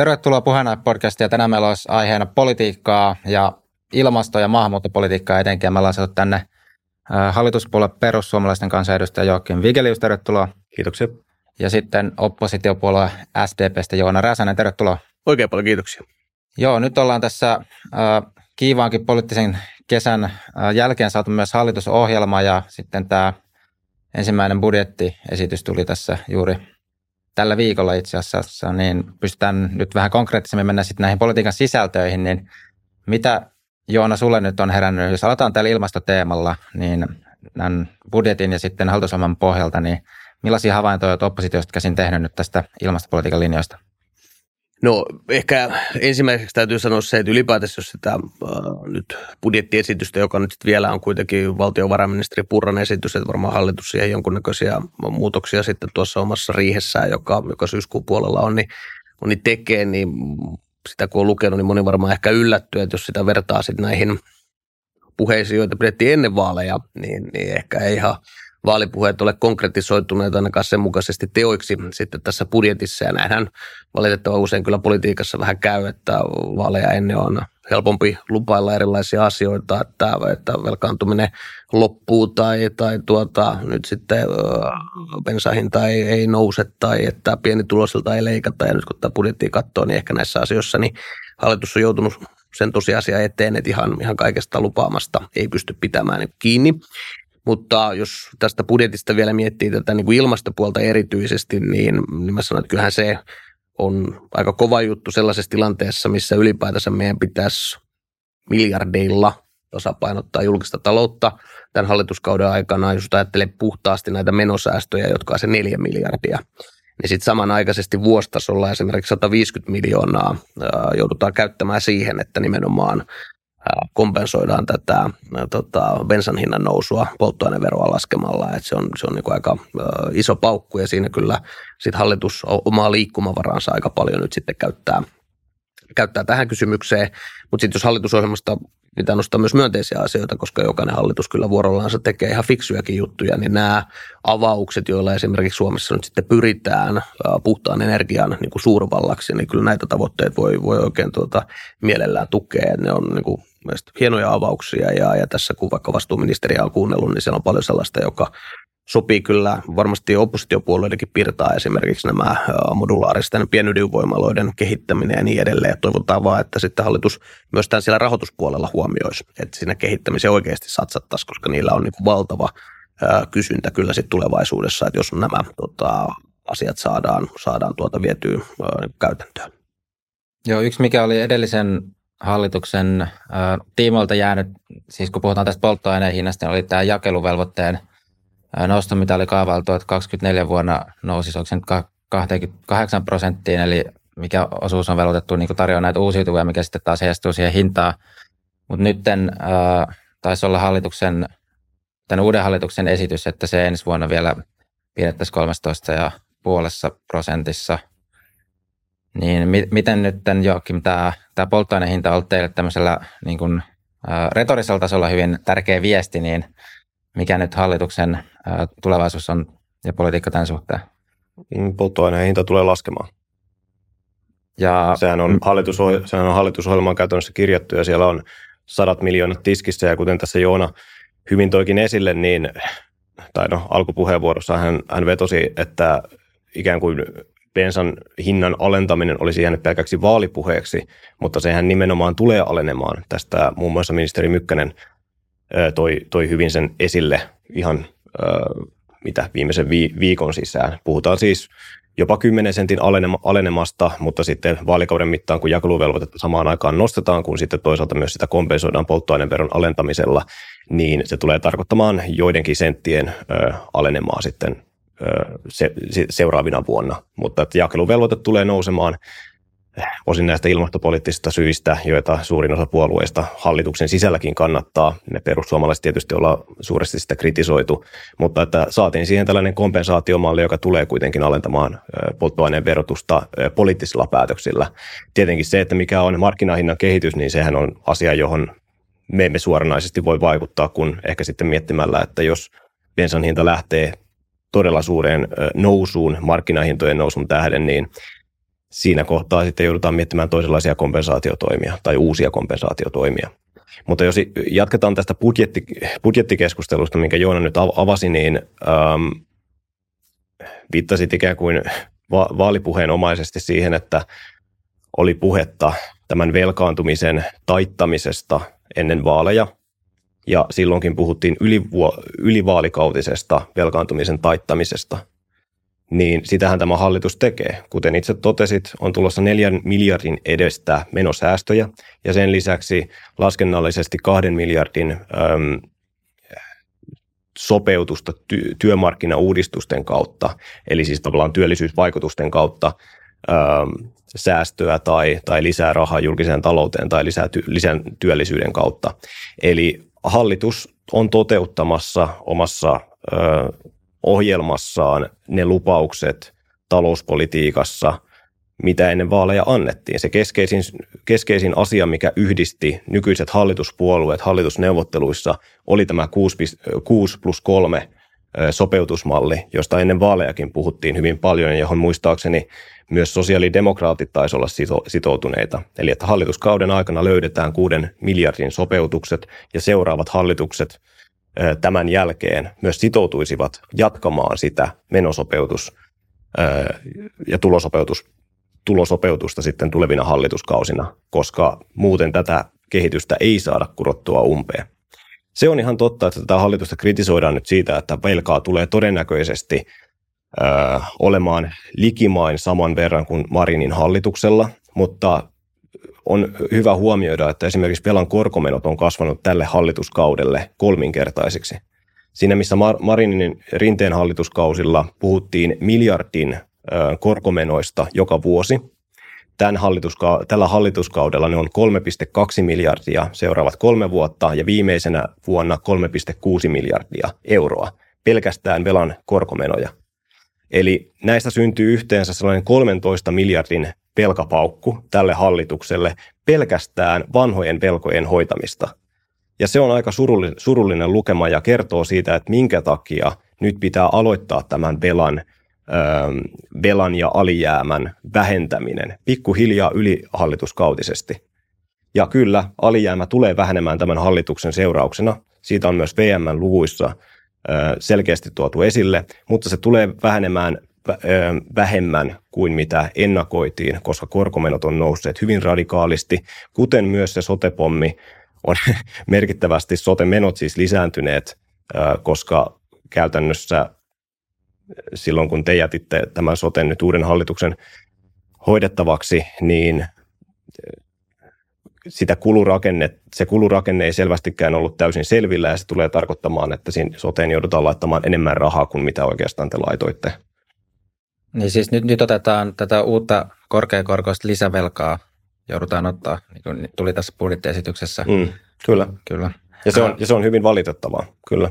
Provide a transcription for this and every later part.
Tervetuloa puheenaihe-podcastiin. Tänään meillä olisi aiheena politiikkaa ja ilmasto- ja maahanmuuttopolitiikkaa etenkin. Me ollaan saatu tänne hallituspuolue perussuomalaisten kansanedustaja Joakim Vigelius, tervetuloa. Kiitoksia. Ja sitten oppositiopuolue SDPstä Joona Räsänen, tervetuloa. Oikein paljon kiitoksia. Joo, nyt ollaan tässä äh, kiivaankin poliittisen kesän äh, jälkeen saatu myös hallitusohjelma ja sitten tämä ensimmäinen budjettiesitys tuli tässä juuri tällä viikolla itse asiassa, niin pystytään nyt vähän konkreettisemmin mennä sitten näihin politiikan sisältöihin, niin mitä Joona sulle nyt on herännyt, jos aloitetaan tällä ilmastoteemalla, niin tämän budjetin ja sitten hallitusohjelman pohjalta, niin millaisia havaintoja olet oppositiosta käsin tehnyt nyt tästä ilmastopolitiikan linjoista? No ehkä ensimmäiseksi täytyy sanoa se, että ylipäätänsä jos sitä äh, nyt budjettiesitystä, joka nyt vielä on kuitenkin valtiovarainministeri Purran esitys, että varmaan hallitus siihen jonkunnäköisiä muutoksia sitten tuossa omassa riihessään, joka, joka syyskuun puolella on, niin, on, niin tekee, niin sitä kun on lukenut, niin moni varmaan ehkä yllättyy, että jos sitä vertaa sitten näihin puheisiin, joita pidettiin ennen vaaleja, niin, niin ehkä ei ihan – vaalipuheet ole konkretisoituneet ainakaan sen mukaisesti teoiksi sitten tässä budjetissa. Ja näinhän valitettavan usein kyllä politiikassa vähän käy, että vaaleja ennen on helpompi lupailla erilaisia asioita, että, että velkaantuminen loppuu tai, tai tuota, nyt sitten bensahinta ei, ei nouse tai että pienituloisilta ei leikata. Ja nyt kun tämä budjetti katsoo, niin ehkä näissä asioissa niin hallitus on joutunut sen tosiasia eteen, että ihan, ihan kaikesta lupaamasta ei pysty pitämään kiinni. Mutta jos tästä budjetista vielä miettii tätä niin kuin ilmastopuolta erityisesti, niin, niin mä sanon, että kyllähän se on aika kova juttu sellaisessa tilanteessa, missä ylipäätänsä meidän pitäisi miljardeilla tasapainottaa julkista taloutta tämän hallituskauden aikana, jos ajattelee puhtaasti näitä menosäästöjä, jotka on se neljä miljardia, niin sitten samanaikaisesti vuositasolla esimerkiksi 150 miljoonaa joudutaan käyttämään siihen, että nimenomaan kompensoidaan tätä tota, bensan hinnan nousua polttoaineveroa laskemalla. Et se on, se on niin aika iso paukku ja siinä kyllä sit hallitus omaa liikkumavaransa aika paljon nyt sitten käyttää, käyttää tähän kysymykseen. Mutta sitten jos hallitusohjelmasta pitää nostaa myös myönteisiä asioita, koska jokainen hallitus kyllä vuorollaansa tekee ihan fiksujakin juttuja, niin nämä avaukset, joilla esimerkiksi Suomessa nyt sitten pyritään puhtaan energian niin kuin suurvallaksi, niin kyllä näitä tavoitteita voi, voi oikein tuota, mielellään tukea. Ne on niin kuin hienoja avauksia ja, ja tässä kun vaikka vastuuministeriä on kuunnellut, niin siellä on paljon sellaista, joka sopii kyllä varmasti oppositiopuolueidenkin pirtaa esimerkiksi nämä modulaaristen pienydinvoimaloiden kehittäminen ja niin edelleen. Toivotaan vaan, että sitten hallitus myös tämän siellä rahoituspuolella huomioisi, että siinä kehittämiseen oikeasti satsattaisiin, koska niillä on niin kuin valtava kysyntä kyllä sitten tulevaisuudessa, että jos nämä tota, asiat saadaan, saadaan tuota vietyä käytäntöön. Joo, yksi mikä oli edellisen hallituksen äh, tiimoilta jäänyt, siis kun puhutaan tästä polttoaineen hinnasta, niin oli tämä jakeluvelvoitteen nosto, mitä oli kaavailtu, että 24 vuonna nousi, onko se nyt 28 prosenttiin, eli mikä osuus on velvoitettu niin tarjoaa näitä uusiutuvia, mikä sitten taas heijastuu siihen hintaan. Mutta nyt äh, taisi olla hallituksen, tämän uuden hallituksen esitys, että se ensi vuonna vielä pidettäisiin 13 ja puolessa prosentissa. Niin mi- miten nyt Joakim, tämä, tämä polttoainehinta on ollut teille tämmöisellä niin kuin, äh, retorisella tasolla hyvin tärkeä viesti, niin mikä nyt hallituksen tulevaisuus on ja politiikka tämän suhteen? Mm, polttoaineen hinta tulee laskemaan. Ja, sehän, on hallitusoh- sehän on hallitusohjelmaan käytännössä kirjattu ja siellä on sadat miljoonat tiskissä ja kuten tässä Joona hyvin toikin esille, niin tai no alkupuheenvuorossa hän, hän vetosi, että ikään kuin bensan hinnan alentaminen olisi jäänyt pelkäksi vaalipuheeksi, mutta sehän nimenomaan tulee alenemaan. Tästä muun muassa ministeri Mykkänen toi, toi hyvin sen esille ihan mitä viimeisen viikon sisään. Puhutaan siis jopa 10 sentin alenemasta, mutta sitten vaalikauden mittaan, kun jakeluvelvoitetta samaan aikaan nostetaan, kun sitten toisaalta myös sitä kompensoidaan polttoaineveron alentamisella, niin se tulee tarkoittamaan joidenkin senttien alenemaa sitten se, seuraavina vuonna. Mutta että jakeluvelvoite tulee nousemaan osin näistä ilmastopoliittisista syistä, joita suurin osa puolueista hallituksen sisälläkin kannattaa. Me perussuomalaiset tietysti ollaan suuresti sitä kritisoitu, mutta että saatiin siihen tällainen kompensaatiomalli, joka tulee kuitenkin alentamaan polttoaineen verotusta poliittisilla päätöksillä. Tietenkin se, että mikä on markkinahinnan kehitys, niin sehän on asia, johon me emme suoranaisesti voi vaikuttaa, kun ehkä sitten miettimällä, että jos bensan hinta lähtee todella suureen nousuun markkinahintojen nousun tähden, niin siinä kohtaa sitten joudutaan miettimään toisenlaisia kompensaatiotoimia tai uusia kompensaatiotoimia. Mutta jos jatketaan tästä budjetti, budjettikeskustelusta, minkä Joona nyt avasi, niin ähm, viittasit ikään kuin va- vaalipuheenomaisesti siihen, että oli puhetta tämän velkaantumisen taittamisesta ennen vaaleja. Ja silloinkin puhuttiin ylivuo- ylivaalikautisesta velkaantumisen taittamisesta – niin sitähän tämä hallitus tekee. Kuten itse totesit, on tulossa neljän miljardin edestä menosäästöjä ja sen lisäksi laskennallisesti kahden miljardin äm, sopeutusta ty- työmarkkinauudistusten kautta, eli siis tavallaan työllisyysvaikutusten kautta säästöä tai, tai lisää rahaa julkiseen talouteen tai lisää, ty- lisää työllisyyden kautta. Eli hallitus on toteuttamassa omassa ö, ohjelmassaan ne lupaukset talouspolitiikassa, mitä ennen vaaleja annettiin. Se keskeisin, keskeisin asia, mikä yhdisti nykyiset hallituspuolueet hallitusneuvotteluissa, oli tämä 6, 6 plus 3 sopeutusmalli, josta ennen vaalejakin puhuttiin hyvin paljon johon muistaakseni myös sosiaalidemokraatit taisi olla sitoutuneita. Eli että hallituskauden aikana löydetään kuuden miljardin sopeutukset ja seuraavat hallitukset tämän jälkeen myös sitoutuisivat jatkamaan sitä menosopeutus- ja tulosopeutus, tulosopeutusta sitten tulevina hallituskausina, koska muuten tätä kehitystä ei saada kurottua umpeen. Se on ihan totta, että tätä hallitusta kritisoidaan nyt siitä, että velkaa tulee todennäköisesti ö, olemaan likimain saman verran kuin Marinin hallituksella, mutta on hyvä huomioida, että esimerkiksi velan korkomenot on kasvanut tälle hallituskaudelle kolminkertaisiksi. Siinä missä Marinin rinteen hallituskausilla puhuttiin miljardin korkomenoista joka vuosi, tämän hallituska- tällä hallituskaudella ne on 3,2 miljardia seuraavat kolme vuotta ja viimeisenä vuonna 3,6 miljardia euroa pelkästään velan korkomenoja. Eli näistä syntyy yhteensä sellainen 13 miljardin velkapaukku tälle hallitukselle pelkästään vanhojen velkojen hoitamista. Ja se on aika surullinen, lukema ja kertoo siitä, että minkä takia nyt pitää aloittaa tämän velan, velan ja alijäämän vähentäminen pikkuhiljaa ylihallituskautisesti. Ja kyllä, alijäämä tulee vähenemään tämän hallituksen seurauksena. Siitä on myös VM-luvuissa selkeästi tuotu esille, mutta se tulee vähenemään vähemmän kuin mitä ennakoitiin, koska korkomenot on nousseet hyvin radikaalisti, kuten myös se sotepommi on merkittävästi sote-menot siis lisääntyneet, koska käytännössä silloin kun te jätitte tämän soten nyt uuden hallituksen hoidettavaksi, niin sitä kulurakenne, se kulurakenne ei selvästikään ollut täysin selvillä ja se tulee tarkoittamaan, että siinä soteen joudutaan laittamaan enemmän rahaa kuin mitä oikeastaan te laitoitte. Niin siis nyt, nyt otetaan tätä uutta korkeakorkoista lisävelkaa, joudutaan ottaa, niin kuin tuli tässä budjettiesityksessä. Mm, kyllä. kyllä. Ja se, on, ja se on hyvin valitettavaa, kyllä.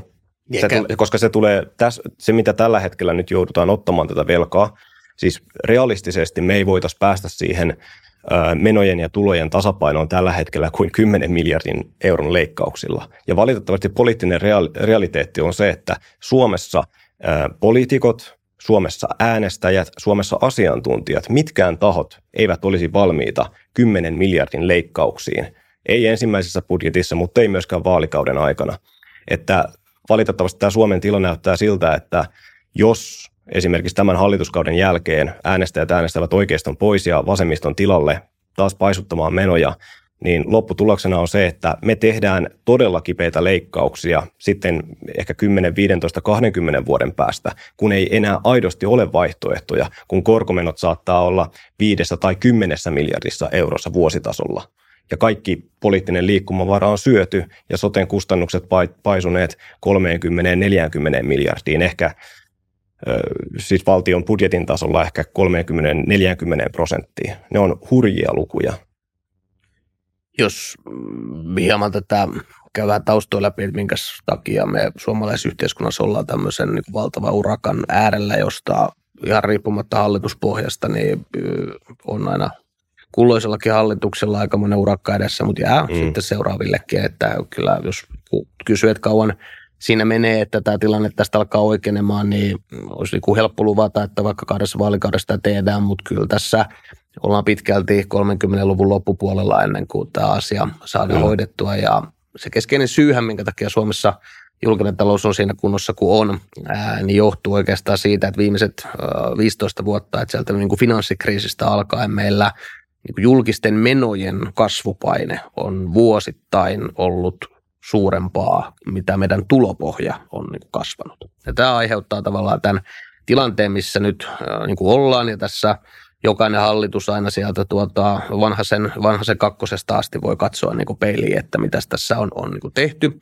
Se, koska se tulee, täs, se mitä tällä hetkellä nyt joudutaan ottamaan tätä velkaa, siis realistisesti me ei voitaisiin päästä siihen menojen ja tulojen tasapainoon tällä hetkellä kuin 10 miljardin euron leikkauksilla. Ja valitettavasti poliittinen realiteetti on se, että Suomessa poliitikot, Suomessa äänestäjät, Suomessa asiantuntijat, mitkään tahot eivät olisi valmiita 10 miljardin leikkauksiin. Ei ensimmäisessä budjetissa, mutta ei myöskään vaalikauden aikana. Että valitettavasti tämä Suomen tila näyttää siltä, että jos esimerkiksi tämän hallituskauden jälkeen äänestäjät äänestävät oikeiston pois ja vasemmiston tilalle taas paisuttamaan menoja, niin lopputuloksena on se, että me tehdään todella kipeitä leikkauksia sitten ehkä 10, 15, 20 vuoden päästä, kun ei enää aidosti ole vaihtoehtoja, kun korkomenot saattaa olla viidessä tai kymmenessä miljardissa eurossa vuositasolla. Ja kaikki poliittinen liikkumavara on syöty ja soten kustannukset paisuneet 30-40 miljardiin, ehkä siis valtion budjetin tasolla ehkä 30-40 prosenttia. Ne on hurjia lukuja jos hieman tätä käydään taustoja läpi, että minkä takia me suomalaisessa yhteiskunnassa ollaan tämmöisen niin valtavan urakan äärellä, josta ihan riippumatta hallituspohjasta, niin on aina kulloisellakin hallituksella aika monen urakka edessä, mutta jää mm. sitten seuraavillekin, että kyllä jos kysyy, että kauan siinä menee, että tämä tilanne tästä alkaa oikeenemaan, niin olisi niin kuin helppo luvata, että vaikka kahdessa vaalikaudessa tehdään, mutta kyllä tässä ollaan pitkälti 30-luvun loppupuolella ennen kuin tämä asia saadaan mm. hoidettua ja se keskeinen syyhän, minkä takia Suomessa julkinen talous on siinä kunnossa kuin on, ää, niin johtuu oikeastaan siitä, että viimeiset ää, 15 vuotta, että sieltä niin kuin finanssikriisistä alkaen meillä niin julkisten menojen kasvupaine on vuosittain ollut suurempaa, mitä meidän tulopohja on niin kuin kasvanut. Ja tämä aiheuttaa tavallaan tämän tilanteen, missä nyt ää, niin kuin ollaan ja tässä jokainen hallitus aina sieltä tuota vanhasen, vanhasen kakkosesta asti voi katsoa niin peiliin, että mitä tässä on, on niin kuin tehty.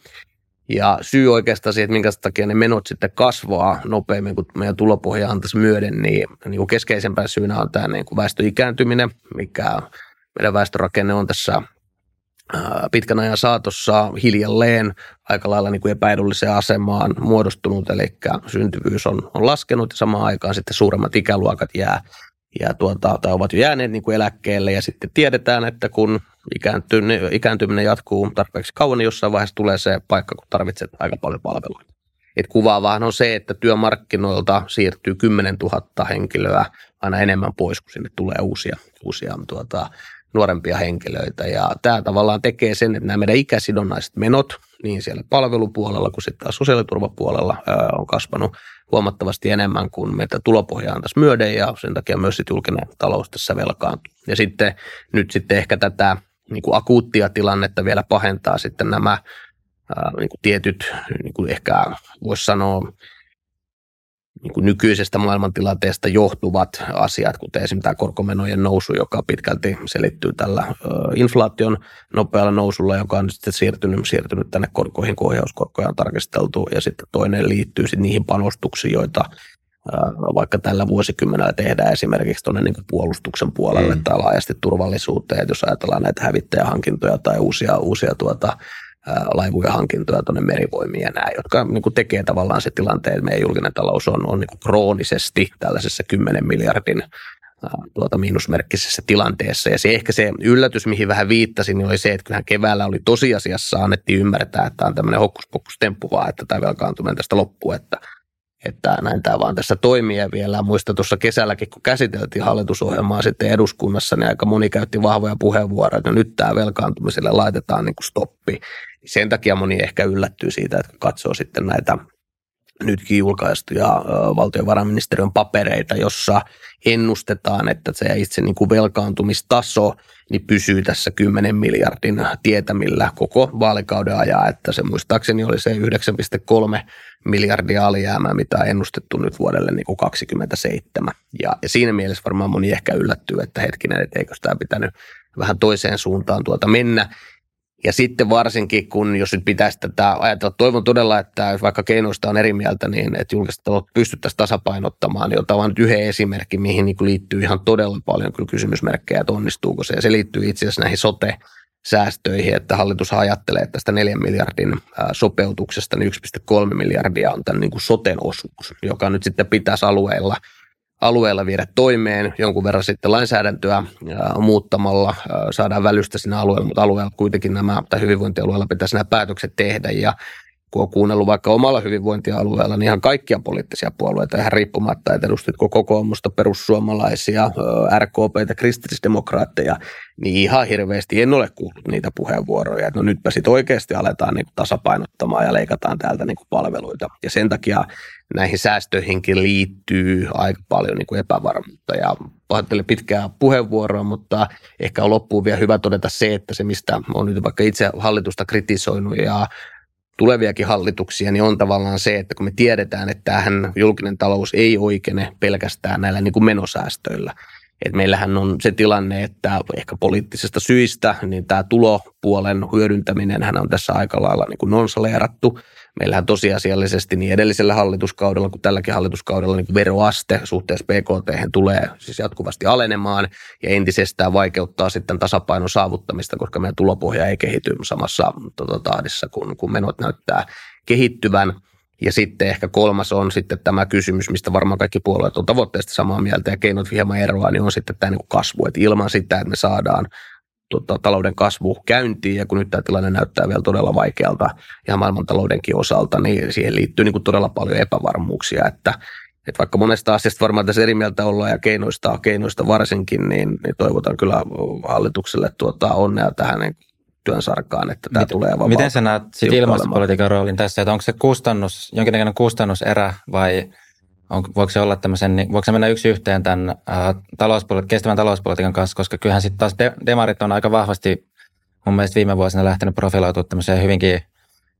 Ja syy oikeastaan siihen, että minkä takia ne menot sitten kasvaa nopeammin kuin meidän tulopohja antaisi myöden, niin, niin kuin keskeisempänä syynä on tämä niin kuin väestön ikääntyminen, mikä meidän väestörakenne on tässä pitkän ajan saatossa hiljalleen aika lailla niin kuin epäedulliseen asemaan muodostunut, eli syntyvyys on, on laskenut ja samaan aikaan sitten suuremmat ikäluokat jää ja tuota, tai ovat jo jääneet niin kuin eläkkeelle ja sitten tiedetään, että kun ikääntyminen, ikääntyminen jatkuu tarpeeksi kauan, niin jossain vaiheessa tulee se paikka, kun tarvitset aika paljon palveluita. Et kuvaavahan on se, että työmarkkinoilta siirtyy 10 000 henkilöä aina enemmän pois, kun sinne tulee uusia, uusia tuota, nuorempia henkilöitä. Ja tämä tavallaan tekee sen, että nämä meidän ikäsidonnaiset menot, niin siellä palvelupuolella kuin sitten sosiaaliturvapuolella on kasvanut huomattavasti enemmän kuin meitä tulopohjaa antaisi myöden ja sen takia myös sitten julkinen talous tässä velkaantuu. Ja sitten nyt sitten ehkä tätä niin kuin akuuttia tilannetta vielä pahentaa sitten nämä niin kuin tietyt, niin kuin ehkä voisi sanoa, niin kuin nykyisestä maailmantilanteesta johtuvat asiat, kuten esimerkiksi tämä korkomenojen nousu, joka pitkälti selittyy tällä inflaation nopealla nousulla, joka on sitten siirtynyt, siirtynyt tänne korkoihin, kun ohjauskorkoja on tarkisteltu, ja sitten toinen liittyy sitten niihin panostuksiin, joita vaikka tällä vuosikymmenellä tehdään esimerkiksi tuonne niin puolustuksen puolelle mm. tai laajasti turvallisuuteen, että jos ajatellaan näitä hävittäjähankintoja tai uusia, uusia tuota, laivuja hankintoja tuonne merivoimiin ja nämä, jotka niin kuin tekee tavallaan se tilanteen, että meidän julkinen talous on, on niin kuin kroonisesti tällaisessa 10 miljardin tuota miinusmerkkisessä tilanteessa. Ja se ehkä se yllätys, mihin vähän viittasin, niin oli se, että kyllähän keväällä oli tosiasiassa annettiin ymmärtää, että tämä on tämmöinen hokkuspokkus-temppu vaan, että tämä velkaantuminen tästä loppuu, että että näin tämä vaan tässä toimii ja vielä muista tuossa kesälläkin, kun käsiteltiin hallitusohjelmaa sitten eduskunnassa, niin aika moni käytti vahvoja puheenvuoroja, että nyt tämä velkaantumiselle laitetaan niin kuin stoppi. Sen takia moni ehkä yllättyy siitä, että katsoo sitten näitä nytkin julkaistuja valtiovarainministeriön papereita, jossa ennustetaan, että se itse niin kuin velkaantumistaso niin pysyy tässä 10 miljardin tietämillä koko vaalikauden ajan, että se muistaakseni oli se 9,3 miljardia alijäämää, mitä on ennustettu nyt vuodelle niin kuin 27. Ja, ja siinä mielessä varmaan moni ehkä yllättyy, että hetkinen, että eikö tämä pitänyt vähän toiseen suuntaan tuota mennä. Ja sitten varsinkin, kun jos nyt pitäisi tätä ajatella, toivon todella, että vaikka keinoista on eri mieltä, niin että julkista taloutta pystyttäisiin tasapainottamaan, niin otan nyt yhden esimerkin, mihin niin liittyy ihan todella paljon kyllä kysymysmerkkejä, että onnistuuko se. Ja se liittyy itse asiassa näihin sote säästöihin, että hallitus ajattelee, että tästä 4 miljardin sopeutuksesta niin 1,3 miljardia on tämän niin kuin soten osuus, joka nyt sitten pitäisi alueella – alueella viedä toimeen, jonkun verran sitten lainsäädäntöä muuttamalla saadaan välystä siinä alueella, mutta alueella kuitenkin nämä, tai hyvinvointialueella pitäisi nämä päätökset tehdä. Ja kun on kuunnellut vaikka omalla hyvinvointialueella, niin ihan kaikkia poliittisia puolueita, ihan riippumatta, että edustitko kokoomusta, perussuomalaisia, RKP, kristillisdemokraatteja, niin ihan hirveästi en ole kuullut niitä puheenvuoroja, että no nytpä sitten oikeasti aletaan niin tasapainottamaan ja leikataan täältä niin palveluita. Ja sen takia näihin säästöihinkin liittyy aika paljon niin kuin epävarmuutta ja pahoittelen pitkää puheenvuoroa, mutta ehkä on loppuun vielä hyvä todeta se, että se mistä on nyt vaikka itse hallitusta kritisoinut ja tuleviakin hallituksia, niin on tavallaan se, että kun me tiedetään, että tähän julkinen talous ei oikene pelkästään näillä niin kuin menosäästöillä. Et meillähän on se tilanne, että ehkä poliittisesta syistä niin tämä tulopuolen hyödyntäminen hän on tässä aika lailla niin kuin nonsaleerattu. Meillähän tosiasiallisesti niin edellisellä hallituskaudella kuin tälläkin hallituskaudella niin veroaste suhteessa PKT tulee siis jatkuvasti alenemaan ja entisestään vaikeuttaa sitten tasapainon saavuttamista, koska meidän tulopohja ei kehity samassa tota, tahdissa, kun, kun menot näyttää kehittyvän. Ja sitten ehkä kolmas on sitten tämä kysymys, mistä varmaan kaikki puolueet on tavoitteesta samaa mieltä ja keinot hieman eroa, niin on sitten tämä niin kasvu. Että ilman sitä, että me saadaan tota, talouden kasvu käyntiin ja kun nyt tämä tilanne näyttää vielä todella vaikealta ihan maailmantaloudenkin osalta, niin siihen liittyy niin kuin todella paljon epävarmuuksia, että että vaikka monesta asiasta varmaan tässä eri mieltä ollaan ja keinoista, keinoista varsinkin, niin, niin toivotan kyllä hallitukselle tuota onnea tähän niin sarkaan, että tämä Mit, tulee vapaa. Miten sä näet ilmastopolitiikan roolin tässä, että onko se kustannus, jonkinlainen kustannuserä vai on, voiko se olla tämmöisen, niin voiko se mennä yksi yhteen tämän ää, talouspolitiikan, kestävän talouspolitiikan kanssa, koska kyllähän sitten taas de, demarit on aika vahvasti mun mielestä viime vuosina lähtenyt profiloitua tämmöiseen hyvinkin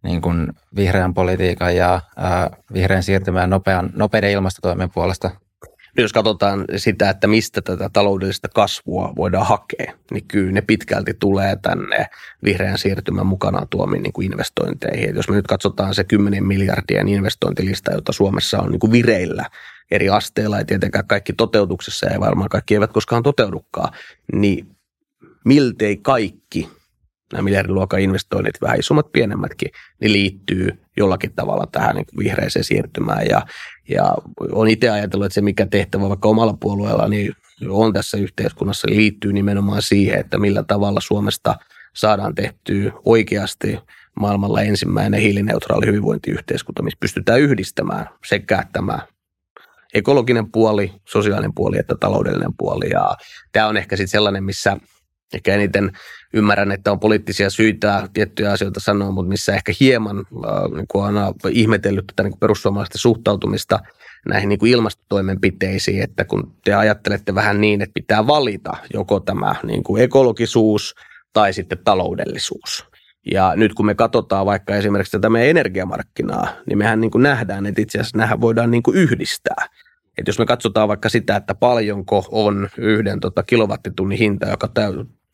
niin kuin vihreän politiikan ja ää, vihreän siirtymään nopean, nopeiden ilmastotoimien puolesta – jos katsotaan sitä, että mistä tätä taloudellista kasvua voidaan hakea, niin kyllä ne pitkälti tulee tänne vihreän siirtymän mukanaan tuomiin niin kuin investointeihin. Et jos me nyt katsotaan se 10 miljardien investointilista, jota Suomessa on niin kuin vireillä eri asteilla, ja tietenkään kaikki toteutuksessa, ja varmaan kaikki eivät koskaan toteudukaan, niin miltei kaikki nämä miljardiluokan investoinnit, vähän isommat, pienemmätkin, niin liittyy jollakin tavalla tähän niin kuin vihreiseen siirtymään. Ja, ja on itse ajatellut, että se mikä tehtävä vaikka omalla puolueella niin on tässä yhteiskunnassa, liittyy nimenomaan siihen, että millä tavalla Suomesta saadaan tehtyä oikeasti maailmalla ensimmäinen hiilineutraali hyvinvointiyhteiskunta, missä pystytään yhdistämään sekä tämä ekologinen puoli, sosiaalinen puoli että taloudellinen puoli. Ja tämä on ehkä sitten sellainen, missä ehkä eniten ymmärrän, että on poliittisia syitä tiettyjä asioita sanoa, mutta missä ehkä hieman äh, niin kuin on ihmetellyt tätä niin kuin perussuomalaisten suhtautumista näihin niin kuin ilmastotoimenpiteisiin, että kun te ajattelette vähän niin, että pitää valita joko tämä niin kuin ekologisuus tai sitten taloudellisuus. Ja nyt kun me katsotaan vaikka esimerkiksi tätä meidän energiamarkkinaa, niin mehän niin kuin nähdään, että itse asiassa nähdään voidaan niin kuin yhdistää. Et jos me katsotaan vaikka sitä, että paljonko on yhden tota, kilowattitunnin hinta, joka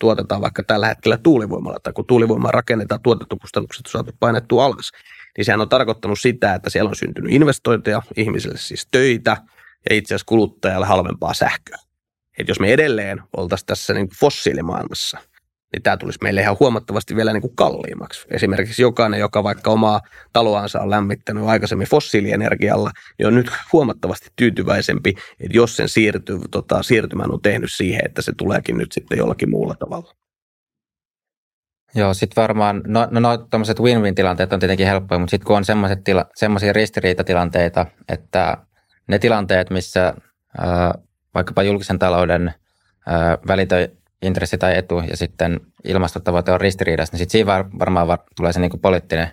tuotetaan vaikka tällä hetkellä tuulivoimalla, tai kun tuulivoimaa rakennetaan, tuotantokustannukset on saatu painettua alas, niin sehän on tarkoittanut sitä, että siellä on syntynyt investointeja, ihmisille siis töitä ja itse asiassa kuluttajalle halvempaa sähköä. Et jos me edelleen oltaisiin tässä niin fossiilimaailmassa – niin tämä tulisi meille ihan huomattavasti vielä niin kuin kalliimmaksi. Esimerkiksi jokainen, joka vaikka omaa taloansa on lämmittänyt aikaisemmin fossiilienergialla, niin on nyt huomattavasti tyytyväisempi, että jos sen siirty, tota, siirtymän on tehnyt siihen, että se tuleekin nyt sitten jollakin muulla tavalla. Joo, sitten varmaan, no, no, no tämmöiset win-win-tilanteet on tietenkin helppoja, mutta sitten kun on semmoisia ristiriitatilanteita, että ne tilanteet, missä ää, vaikkapa julkisen talouden ää, välitö intressi tai etu ja sitten ilmastotavoite on ristiriidassa, niin sitten siinä varmaan var, tulee se niin poliittinen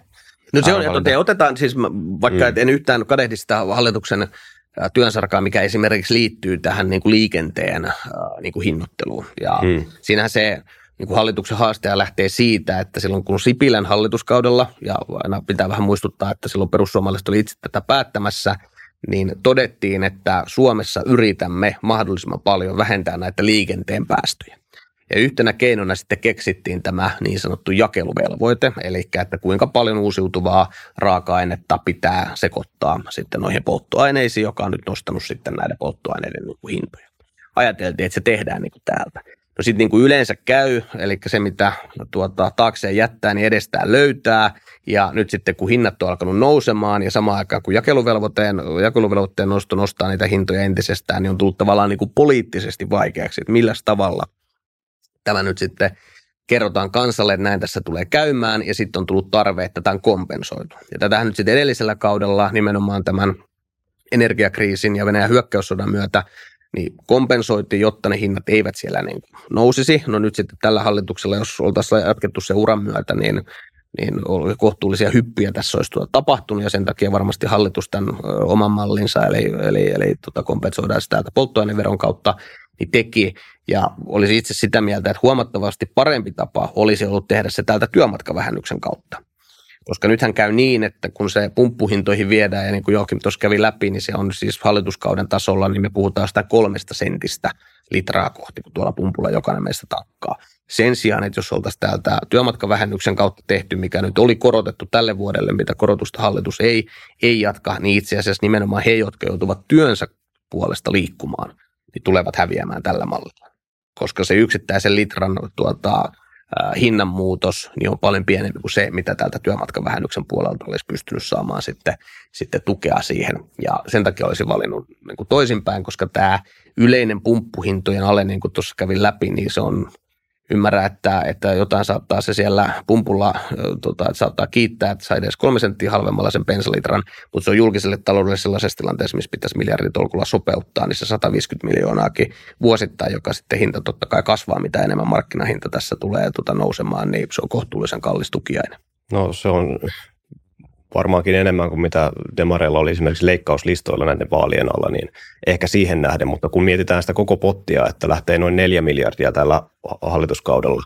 No se on, että otetaan siis, vaikka mm. en yhtään kadehdi sitä hallituksen työnsarkaa, mikä esimerkiksi liittyy tähän niin kuin liikenteen niin kuin hinnoitteluun. Ja mm. siinähän se niin kuin hallituksen haastaja lähtee siitä, että silloin kun Sipilän hallituskaudella, ja aina pitää vähän muistuttaa, että silloin perussuomalaiset oli itse tätä päättämässä, niin todettiin, että Suomessa yritämme mahdollisimman paljon vähentää näitä liikenteen päästöjä. Ja yhtenä keinona sitten keksittiin tämä niin sanottu jakeluvelvoite, eli että kuinka paljon uusiutuvaa raaka-ainetta pitää sekoittaa sitten noihin polttoaineisiin, joka on nyt nostanut sitten näiden polttoaineiden niin hintoja. Ajateltiin, että se tehdään niin kuin täältä. No sitten niin kuin yleensä käy, eli se mitä tuota, taakseen jättää, niin edestään löytää. Ja nyt sitten kun hinnat on alkanut nousemaan ja samaan aikaan kun jakeluvelvoitteen, jakeluvelvoitteen nosto nostaa niitä hintoja entisestään, niin on tullut tavallaan niin kuin poliittisesti vaikeaksi, että millä tavalla tämä nyt sitten kerrotaan kansalle, että näin tässä tulee käymään, ja sitten on tullut tarve, että tämä on kompensoitu. Ja tätähän nyt sitten edellisellä kaudella nimenomaan tämän energiakriisin ja Venäjän hyökkäyssodan myötä niin kompensoitiin, jotta ne hinnat eivät siellä niin nousisi. No nyt sitten tällä hallituksella, jos oltaisiin jatkettu se uran myötä, niin, niin oli kohtuullisia hyppiä tässä olisi tuota tapahtunut, ja sen takia varmasti hallitus tämän oman mallinsa, eli, eli, eli tota kompensoidaan sitä polttoaineveron kautta, niin teki. Ja olisi itse sitä mieltä, että huomattavasti parempi tapa olisi ollut tehdä se täältä työmatkavähennyksen kautta. Koska nythän käy niin, että kun se pumppuhintoihin viedään, ja niin kuin Joakim tuossa kävi läpi, niin se on siis hallituskauden tasolla, niin me puhutaan sitä kolmesta sentistä litraa kohti, kun tuolla pumpulla jokainen meistä takkaa. Sen sijaan, että jos oltaisiin täältä työmatkavähennyksen kautta tehty, mikä nyt oli korotettu tälle vuodelle, mitä korotusta hallitus ei, ei jatka, niin itse asiassa nimenomaan he, jotka joutuvat työnsä puolesta liikkumaan, niin tulevat häviämään tällä mallilla. Koska se yksittäisen litran tuota, hinnanmuutos niin on paljon pienempi kuin se, mitä täältä työmatkavähennyksen puolelta olisi pystynyt saamaan sitten, sitten tukea siihen. Ja sen takia olisi valinnut niin kuin toisinpäin, koska tämä yleinen pumppuhintojen ale, niin kuin tuossa kävin läpi, niin se on ymmärrä, että, että jotain saattaa se siellä pumpulla, tota, että saattaa kiittää, että sai edes kolme senttiä halvemmalla sen bensalitran, mutta se on julkiselle taloudelle sellaisessa tilanteessa, missä pitäisi miljarditolkulla sopeuttaa, niin se 150 miljoonaakin vuosittain, joka sitten hinta totta kai kasvaa, mitä enemmän markkinahinta tässä tulee tota, nousemaan, niin se on kohtuullisen kallis tukiainen. No se on varmaankin enemmän kuin mitä Demareilla oli esimerkiksi leikkauslistoilla näiden vaalien alla, niin ehkä siihen nähden, mutta kun mietitään sitä koko pottia, että lähtee noin neljä miljardia tällä hallituskaudella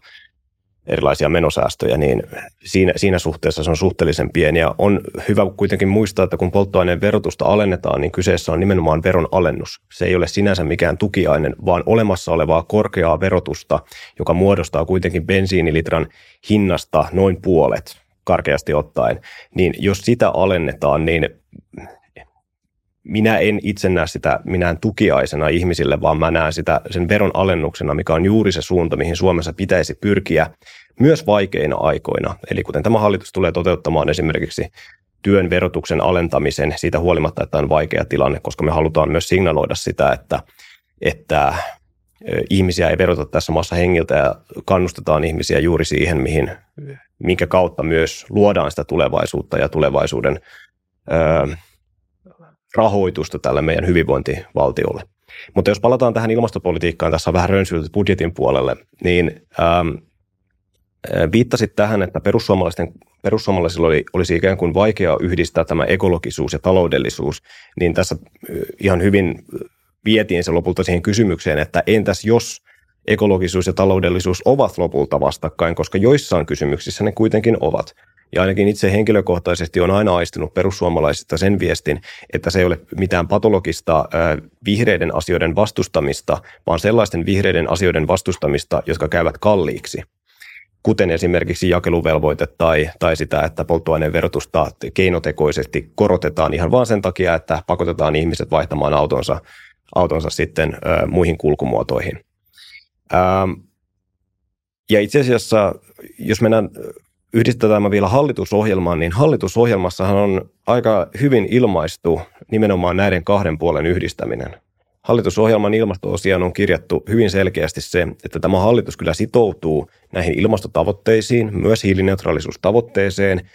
erilaisia menosäästöjä, niin siinä, siinä suhteessa se on suhteellisen pieni. Ja on hyvä kuitenkin muistaa, että kun polttoaineen verotusta alennetaan, niin kyseessä on nimenomaan veron alennus. Se ei ole sinänsä mikään tukiainen, vaan olemassa olevaa korkeaa verotusta, joka muodostaa kuitenkin bensiinilitran hinnasta noin puolet karkeasti ottaen, niin jos sitä alennetaan, niin minä en itse näe sitä minään tukiaisena ihmisille, vaan mä näen sitä sen veron alennuksena, mikä on juuri se suunta, mihin Suomessa pitäisi pyrkiä myös vaikeina aikoina. Eli kuten tämä hallitus tulee toteuttamaan esimerkiksi työn verotuksen alentamisen siitä huolimatta, että on vaikea tilanne, koska me halutaan myös signaloida sitä, että, että ihmisiä ei verota tässä maassa hengiltä ja kannustetaan ihmisiä juuri siihen, mihin, minkä kautta myös luodaan sitä tulevaisuutta ja tulevaisuuden ö, rahoitusta tälle meidän hyvinvointivaltiolle. Mutta jos palataan tähän ilmastopolitiikkaan, tässä on vähän rönsyilty budjetin puolelle, niin ähm, viittasit tähän, että perussuomalaisten, perussuomalaisilla oli, olisi ikään kuin vaikea yhdistää tämä ekologisuus ja taloudellisuus, niin tässä ihan hyvin vietiin se lopulta siihen kysymykseen, että entäs jos ekologisuus ja taloudellisuus ovat lopulta vastakkain, koska joissain kysymyksissä ne kuitenkin ovat. Ja ainakin itse henkilökohtaisesti on aina aistunut perussuomalaisista sen viestin, että se ei ole mitään patologista vihreiden asioiden vastustamista, vaan sellaisten vihreiden asioiden vastustamista, jotka käyvät kalliiksi kuten esimerkiksi jakeluvelvoite tai, tai sitä, että polttoaineen verotusta keinotekoisesti korotetaan ihan vain sen takia, että pakotetaan ihmiset vaihtamaan autonsa autonsa sitten ö, muihin kulkumuotoihin. Ähm, ja itse asiassa, jos mennään yhdistetään vielä hallitusohjelmaan, niin hallitusohjelmassahan on aika hyvin ilmaistu nimenomaan näiden kahden puolen yhdistäminen. Hallitusohjelman ilmasto on kirjattu hyvin selkeästi se, että tämä hallitus kyllä sitoutuu näihin ilmastotavoitteisiin, myös hiilineutraalisuustavoitteeseen,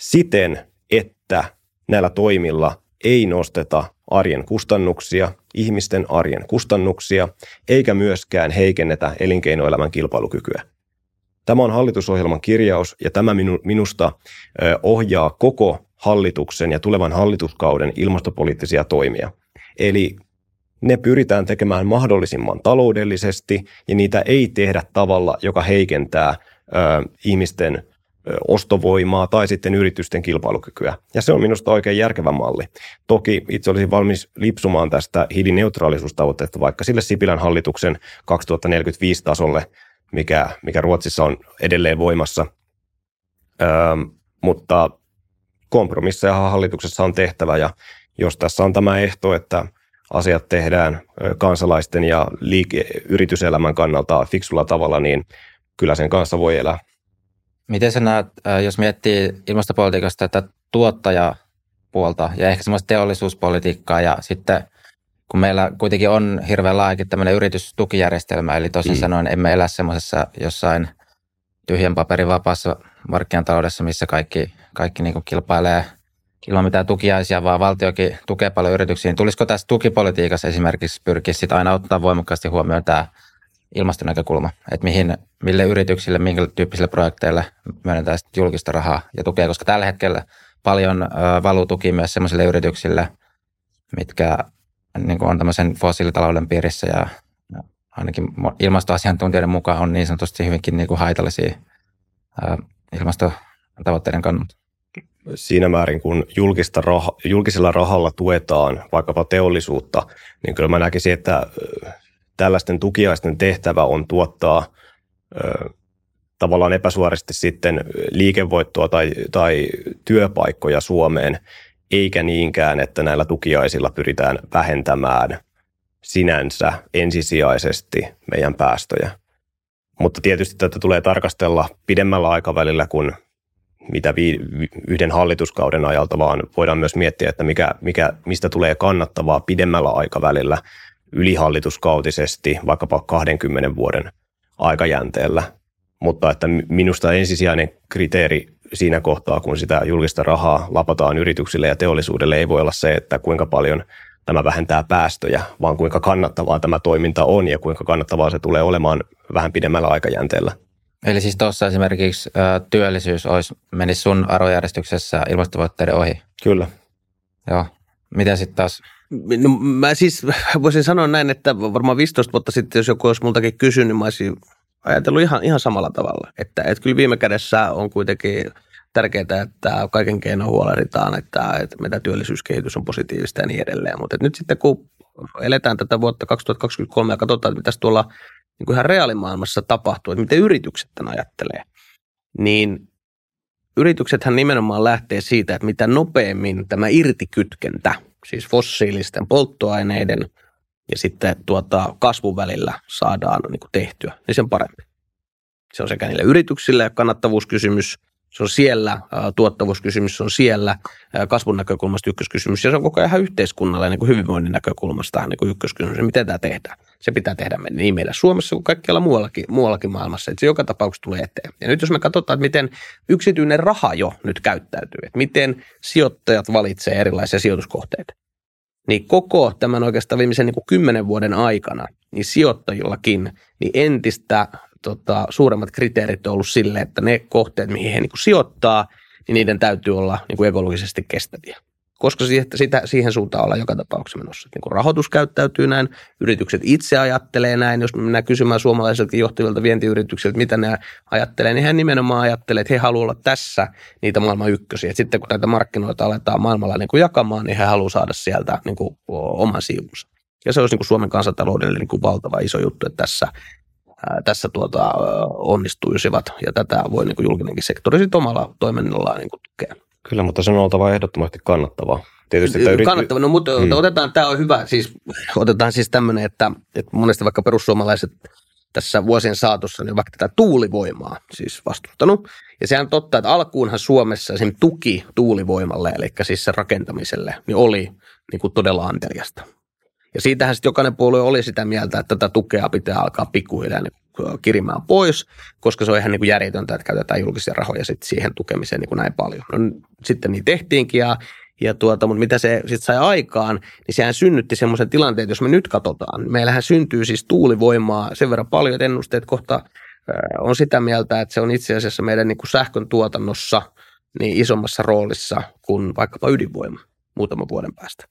siten, että näillä toimilla ei nosteta arjen kustannuksia, ihmisten arjen kustannuksia, eikä myöskään heikennetä elinkeinoelämän kilpailukykyä. Tämä on hallitusohjelman kirjaus ja tämä minusta ohjaa koko hallituksen ja tulevan hallituskauden ilmastopoliittisia toimia. Eli ne pyritään tekemään mahdollisimman taloudellisesti ja niitä ei tehdä tavalla, joka heikentää ihmisten ostovoimaa tai sitten yritysten kilpailukykyä. Ja se on minusta oikein järkevä malli. Toki itse olisin valmis lipsumaan tästä hiilineutraalisuustavoitteesta vaikka sille Sipilän hallituksen 2045 tasolle, mikä, mikä Ruotsissa on edelleen voimassa. Öö, mutta kompromisseja hallituksessa on tehtävä ja jos tässä on tämä ehto, että asiat tehdään kansalaisten ja liike- yrityselämän kannalta fiksulla tavalla, niin kyllä sen kanssa voi elää. Miten sä näet, äh, jos miettii ilmastopolitiikasta tätä tuottajapuolta ja ehkä semmoista teollisuuspolitiikkaa ja sitten kun meillä kuitenkin on hirveän laajakin tämmöinen yritystukijärjestelmä, eli tosin mm. sanoen emme elä semmoisessa jossain tyhjän paperin vapaassa markkinataloudessa, missä kaikki, kaikki niin kilpailee ilman mitään tukiaisia, vaan valtiokin tukee paljon yrityksiä. Tulisiko tässä tukipolitiikassa esimerkiksi pyrkiä sitä aina ottaa voimakkaasti huomioon tämä ilmastonäkökulma, että mihin, mille yrityksille, minkä tyyppisille projekteille myönnetään julkista rahaa ja tukea, koska tällä hetkellä paljon valuu tuki myös sellaisille yrityksille, mitkä niin on tämmöisen fossiilitalouden piirissä ja ainakin ilmastoasiantuntijoiden mukaan on niin sanotusti hyvinkin niin kuin haitallisia ilmastotavoitteiden kannalta. Siinä määrin, kun julkista rah- julkisella rahalla tuetaan vaikkapa teollisuutta, niin kyllä mä näkisin, että tällaisten tukiaisten tehtävä on tuottaa ö, tavallaan epäsuorasti sitten liikevoittoa tai, tai työpaikkoja Suomeen, eikä niinkään, että näillä tukiaisilla pyritään vähentämään sinänsä ensisijaisesti meidän päästöjä. Mutta tietysti tätä tulee tarkastella pidemmällä aikavälillä kuin mitä vi- yhden hallituskauden ajalta, vaan voidaan myös miettiä, että mikä, mikä, mistä tulee kannattavaa pidemmällä aikavälillä – ylihallituskautisesti vaikkapa 20 vuoden aikajänteellä. Mutta että minusta ensisijainen kriteeri siinä kohtaa, kun sitä julkista rahaa lapataan yrityksille ja teollisuudelle, ei voi olla se, että kuinka paljon tämä vähentää päästöjä, vaan kuinka kannattavaa tämä toiminta on ja kuinka kannattavaa se tulee olemaan vähän pidemmällä aikajänteellä. Eli siis tuossa esimerkiksi työllisyys olisi, menisi sun arvojärjestyksessä ilmastotavoitteiden ohi? Kyllä. Joo. Mitä sitten taas? No, mä siis voisin sanoa näin, että varmaan 15 vuotta sitten, jos joku olisi multakin kysynyt, niin mä olisin ajatellut ihan, ihan samalla tavalla. Että, että kyllä viime kädessä on kuitenkin tärkeää, että kaiken keinoin huolehditaan, että, että meidän työllisyyskehitys on positiivista ja niin edelleen. Mutta nyt sitten kun eletään tätä vuotta 2023 ja katsotaan, mitä tuolla niin kuin ihan reaalimaailmassa tapahtuu, että miten yritykset tämän ajattelee, niin yrityksethän nimenomaan lähtee siitä, että mitä nopeammin tämä irtikytkentä, siis fossiilisten polttoaineiden ja sitten tuota kasvun välillä saadaan niin kuin tehtyä, niin sen parempi. Se on sekä niille yrityksille kannattavuuskysymys – se on siellä, tuottavuuskysymys on siellä, kasvun näkökulmasta ykköskysymys, ja se on koko ajan yhteiskunnalle niin kuin hyvinvoinnin näkökulmasta niin kuin ykköskysymys, miten tämä tehdään. Se pitää tehdä niin meillä Suomessa kuin kaikkialla muuallakin, muuallakin maailmassa, että se joka tapauksessa tulee eteen. Ja nyt jos me katsotaan, että miten yksityinen raha jo nyt käyttäytyy, että miten sijoittajat valitsevat erilaisia sijoituskohteita, niin koko tämän oikeastaan viimeisen niin kymmenen vuoden aikana, niin sijoittajillakin niin entistä tota, suuremmat kriteerit on ollut sille, että ne kohteet, mihin he niin kuin sijoittaa, niin niiden täytyy olla niin kuin ekologisesti kestäviä. Koska sitä, sitä, siihen suuntaan ollaan joka tapauksessa menossa. Niin kuin rahoitus käyttäytyy näin, yritykset itse ajattelee näin. Jos mennään kysymään suomalaisilta johtavilta vientiyrityksiltä, mitä ne ajattelee, niin he nimenomaan ajattelee, että he haluavat olla tässä niitä maailman ykkösiä. Et sitten kun näitä markkinoita aletaan maailmalla niin kuin jakamaan, niin he haluavat saada sieltä niin kuin oman siivunsa. Ja se olisi niin kuin Suomen kansantaloudelle niin kuin valtava iso juttu, että tässä tässä tuota, onnistuisivat, ja tätä voi niin kuin julkinenkin sektori sitten omalla toiminnallaan niin kuin tukea. Kyllä, mutta se on oltava ehdottomasti kannattavaa. Tietysti tämä yrit... Kannattava, no mutta hmm. otetaan, tämä on hyvä, siis otetaan siis tämmöinen, että, että monesti vaikka perussuomalaiset tässä vuosien saatossa niin vaikka tätä tuulivoimaa siis vastustanut. Ja sehän on totta, että alkuunhan Suomessa sen tuki tuulivoimalle, eli siis sen rakentamiselle, niin oli niin kuin todella anteliasta. Ja siitähän sitten jokainen puolue oli sitä mieltä, että tätä tukea pitää alkaa pikkuhiljaa niin kirimään pois, koska se on ihan niin kuin järjetöntä, että käytetään julkisia rahoja sitten siihen tukemiseen niin kuin näin paljon. No, sitten niin tehtiinkin ja, ja tuota, mutta mitä se sitten sai aikaan, niin sehän synnytti semmoisen tilanteen, jos me nyt katsotaan, niin meillähän syntyy siis tuulivoimaa sen verran paljon, että ennusteet kohta on sitä mieltä, että se on itse asiassa meidän niin kuin sähkön tuotannossa niin isommassa roolissa kuin vaikkapa ydinvoima muutaman vuoden päästä.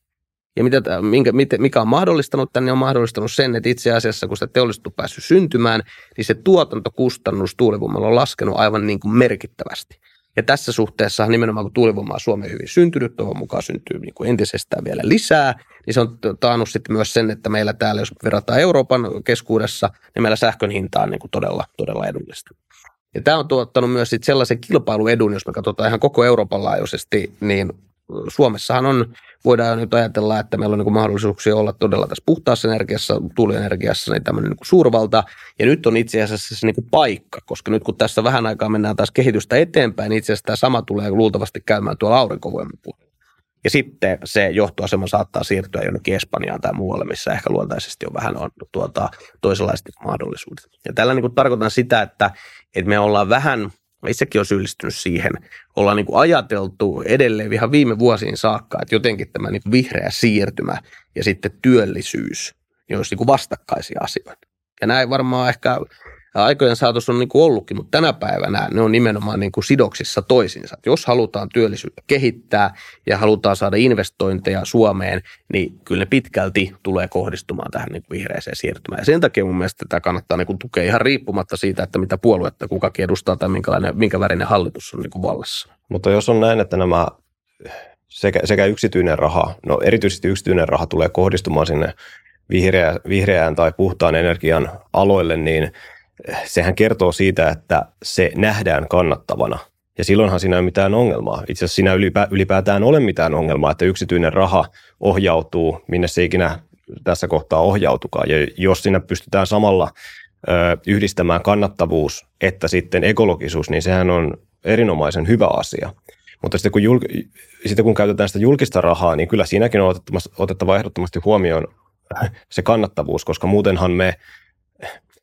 Ja mitä, minkä, mikä on mahdollistanut tänne, on mahdollistanut sen, että itse asiassa kun sitä teollisuus on päässyt syntymään, niin se tuotantokustannus tuulivoimalla on laskenut aivan niin kuin merkittävästi. Ja tässä suhteessa nimenomaan kun tuulivoima on Suomeen hyvin syntynyt, toivon mukaan syntyy niin kuin entisestään vielä lisää, niin se on taannut sitten myös sen, että meillä täällä, jos verrataan Euroopan keskuudessa, niin meillä sähkön hinta on niin kuin todella, todella edullista. Ja tämä on tuottanut myös sit sellaisen kilpailuedun, jos me katsotaan ihan koko Euroopan laajuisesti, niin Suomessahan on, voidaan nyt ajatella, että meillä on niin mahdollisuuksia olla todella tässä puhtaassa energiassa, tuulienergiassa, niin tämmöinen niin suurvalta. Ja nyt on itse asiassa se niin paikka, koska nyt kun tässä vähän aikaa mennään taas kehitystä eteenpäin, niin itse asiassa tämä sama tulee luultavasti käymään tuolla aurinkovoiman puolella. Ja sitten se johtoasema saattaa siirtyä jonnekin Espanjaan tai muualle, missä ehkä luontaisesti on vähän on tuota, toisenlaiset mahdollisuudet. Ja tällä niin kuin tarkoitan sitä, että, että me ollaan vähän itsekin on syyllistynyt siihen, ollaan niin kuin ajateltu edelleen ihan viime vuosiin saakka, että jotenkin tämä niin kuin vihreä siirtymä ja sitten työllisyys niin olisi niin kuin vastakkaisia asioita. Ja näin varmaan ehkä aikojen saatossa on niin kuin ollutkin, mutta tänä päivänä ne on nimenomaan niin kuin sidoksissa toisiinsa. Jos halutaan työllisyyttä kehittää ja halutaan saada investointeja Suomeen, niin kyllä ne pitkälti tulee kohdistumaan tähän niin kuin vihreäseen siirtymään. Ja sen takia mun mielestä tätä kannattaa niin kuin tukea ihan riippumatta siitä, että mitä puoluetta kukakin edustaa tai minkälainen, minkä värinen hallitus on niin kuin vallassa. Mutta jos on näin, että nämä sekä, sekä yksityinen raha, no erityisesti yksityinen raha tulee kohdistumaan sinne vihreä, vihreään tai puhtaan energian aloille, niin – sehän kertoo siitä, että se nähdään kannattavana. Ja silloinhan siinä ei ole mitään ongelmaa. Itse asiassa siinä ylipä, ylipäätään ole mitään ongelmaa, että yksityinen raha ohjautuu, minne se ikinä tässä kohtaa ohjautukaan. Ja jos siinä pystytään samalla ö, yhdistämään kannattavuus että sitten ekologisuus, niin sehän on erinomaisen hyvä asia. Mutta sitten kun, julk, sitten kun käytetään sitä julkista rahaa, niin kyllä siinäkin on otettava ehdottomasti huomioon se kannattavuus, koska muutenhan me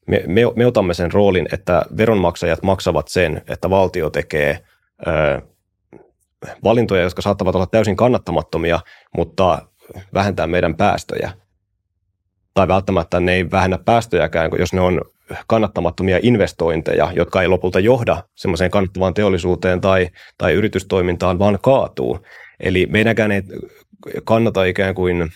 me, me, me otamme sen roolin, että veronmaksajat maksavat sen, että valtio tekee ö, valintoja, jotka saattavat olla täysin kannattamattomia, mutta vähentää meidän päästöjä. Tai välttämättä ne ei vähennä päästöjäkään, jos ne on kannattamattomia investointeja, jotka ei lopulta johda semmoiseen kannattavaan teollisuuteen tai, tai yritystoimintaan, vaan kaatuu. Eli meidänkään ei kannata ikään kuin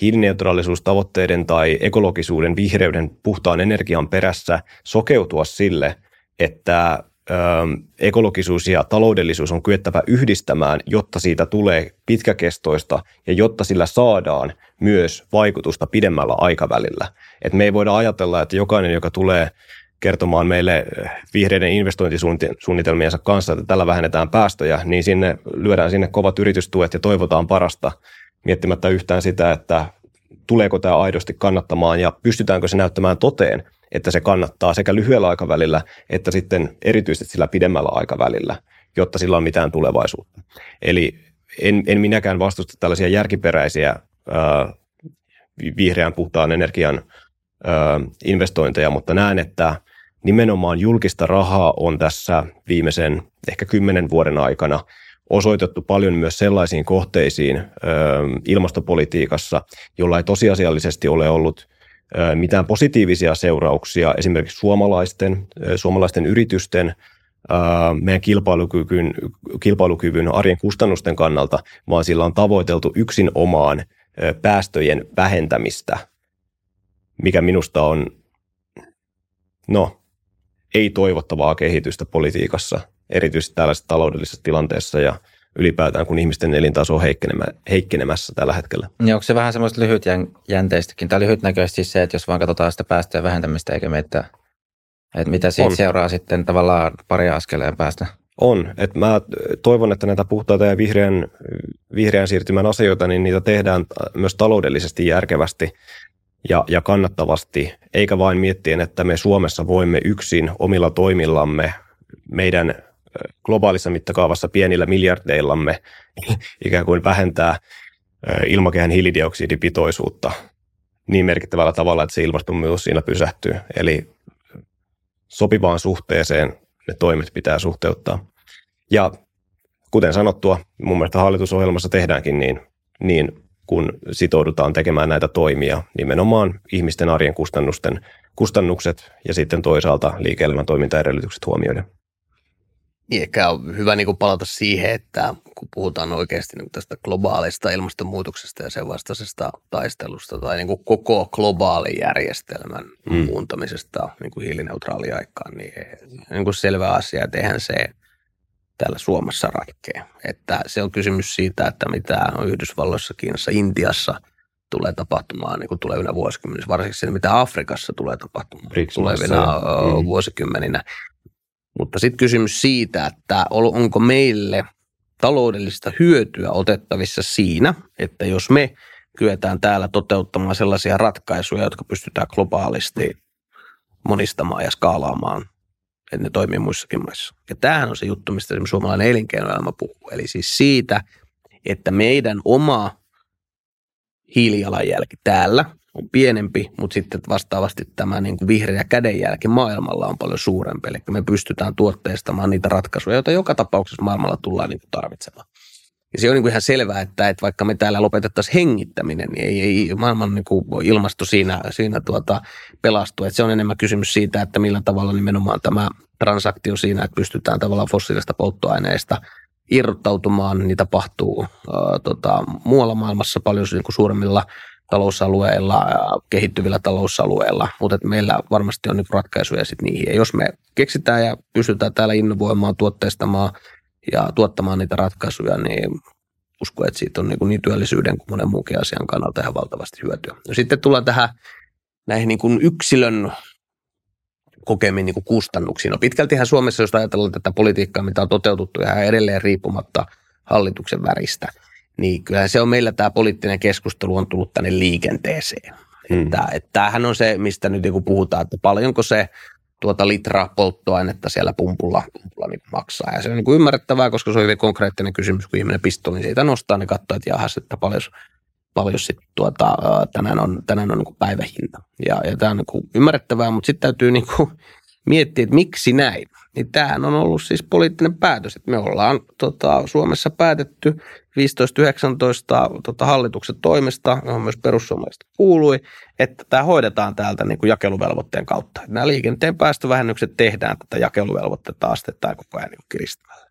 hiilineutraalisuustavoitteiden tai ekologisuuden, vihreyden, puhtaan energian perässä sokeutua sille, että ö, ekologisuus ja taloudellisuus on kyettävä yhdistämään, jotta siitä tulee pitkäkestoista ja jotta sillä saadaan myös vaikutusta pidemmällä aikavälillä. Et me ei voida ajatella, että jokainen, joka tulee kertomaan meille vihreiden investointisuunnitelmiensa kanssa, että tällä vähennetään päästöjä, niin sinne lyödään sinne kovat yritystuet ja toivotaan parasta miettimättä yhtään sitä, että tuleeko tämä aidosti kannattamaan ja pystytäänkö se näyttämään toteen, että se kannattaa sekä lyhyellä aikavälillä että sitten erityisesti sillä pidemmällä aikavälillä, jotta sillä on mitään tulevaisuutta. Eli en, en minäkään vastusta tällaisia järkiperäisiä ää, vihreän puhtaan energian ää, investointeja, mutta näen, että nimenomaan julkista rahaa on tässä viimeisen ehkä kymmenen vuoden aikana osoitettu paljon myös sellaisiin kohteisiin ilmastopolitiikassa, jolla ei tosiasiallisesti ole ollut mitään positiivisia seurauksia. Esimerkiksi suomalaisten, suomalaisten yritysten, meidän kilpailukyvyn, kilpailukyvyn arjen kustannusten kannalta, vaan sillä on tavoiteltu yksin omaan päästöjen vähentämistä, mikä minusta on, no, ei toivottavaa kehitystä politiikassa – erityisesti tällaisessa taloudellisessa tilanteessa ja ylipäätään, kun ihmisten elintaso on heikkenemässä tällä hetkellä. Niin onko se vähän semmoista lyhytjänteistäkin, tai lyhytnäköistä siis se, että jos vaan katsotaan sitä päästöjen vähentämistä eikä meitä, että mitä siitä on. seuraa sitten tavallaan pari askeleen päästä? On. Et mä toivon, että näitä puhtaita ja vihreän, vihreän siirtymän asioita, niin niitä tehdään myös taloudellisesti järkevästi ja, ja kannattavasti, eikä vain miettien, että me Suomessa voimme yksin omilla toimillamme meidän globaalissa mittakaavassa pienillä miljardeillamme ikään kuin vähentää ilmakehän hiilidioksidipitoisuutta niin merkittävällä tavalla, että se ilmastonmuutos siinä pysähtyy. Eli sopivaan suhteeseen ne toimet pitää suhteuttaa. Ja kuten sanottua, mun mielestä hallitusohjelmassa tehdäänkin niin, niin kun sitoudutaan tekemään näitä toimia, nimenomaan ihmisten arjen kustannusten, kustannukset ja sitten toisaalta liike-elämän toimintaedellytykset huomioiden. Niin ehkä on hyvä niin kuin palata siihen, että kun puhutaan oikeasti niin tästä globaalista ilmastonmuutoksesta ja sen vastaisesta taistelusta tai niin kuin koko globaalin järjestelmän mm. muuntamisesta niin kuin hiilineutraali aikaan, niin, niin kuin selvä asia, että eihän se täällä Suomessa ratkea. Että se on kysymys siitä, että mitä on Yhdysvalloissa, Kiinassa, Intiassa tulee tapahtumaan niin kuin tulevina vuosikymmeninä, varsinkin siinä, mitä Afrikassa tulee tapahtumaan tulevina mm. vuosikymmeninä. Mutta sitten kysymys siitä, että onko meille taloudellista hyötyä otettavissa siinä, että jos me kyetään täällä toteuttamaan sellaisia ratkaisuja, jotka pystytään globaalisti monistamaan ja skaalaamaan, että ne toimii muissakin maissa. Ja tämähän on se juttu, mistä esimerkiksi suomalainen elinkeinoelämä puhuu. Eli siis siitä, että meidän oma hiilijalanjälki täällä on pienempi, mutta sitten vastaavasti tämä niin kuin vihreä kädenjälki maailmalla on paljon suurempi. Eli me pystytään tuotteistamaan niitä ratkaisuja, joita joka tapauksessa maailmalla tullaan niin kuin tarvitsemaan. Ja se on niin kuin ihan selvää, että, että vaikka me täällä lopetettaisiin hengittäminen, niin ei, ei maailman niin kuin ilmasto siinä, siinä tuota pelastu. Että se on enemmän kysymys siitä, että millä tavalla nimenomaan tämä transaktio siinä, että pystytään tavallaan fossiilista polttoaineista irrottautumaan, niin tapahtuu ää, tota, muualla maailmassa paljon niin kuin suuremmilla talousalueilla, kehittyvillä talousalueilla, mutta meillä varmasti on nyt ratkaisuja sitten niihin. Ja jos me keksitään ja pystytään täällä innovoimaan, tuotteistamaan ja tuottamaan niitä ratkaisuja, niin uskon, että siitä on niin, kuin niin työllisyyden kuin monen muunkin asian kannalta ihan valtavasti hyötyä. No sitten tullaan tähän näihin niin kuin yksilön kokemiin niin kuin kustannuksiin. No pitkältihän Suomessa, jos ajatellaan tätä politiikkaa, mitä on toteutettu ja edelleen riippumatta hallituksen väristä – niin kyllä se on meillä tämä poliittinen keskustelu on tullut tänne liikenteeseen. Hmm. Että, että tämähän on se, mistä nyt niin puhutaan, että paljonko se tuota litraa polttoainetta siellä pumpulla, pumpulla niin maksaa. Ja se on niin ymmärrettävää, koska se on hyvin konkreettinen kysymys, kun ihminen pistolin siitä nostaa, niin katsoo, että jahas, että paljon, paljon sitten tuota, tänään on, tänään on niin päivähinta. Ja, ja tämä on niin ymmärrettävää, mutta sitten täytyy niin kuin miettiä, että miksi näin. Niin tämähän on ollut siis poliittinen päätös, että me ollaan tota, Suomessa päätetty 15-19 tota, hallituksen toimesta, johon myös perussuomalaiset kuului, että tämä hoidetaan täältä niin kuin jakeluvelvoitteen kautta. Nämä liikenteen päästövähennykset tehdään tätä jakeluvelvoitetta astettaan koko ajan niin kiristämällä.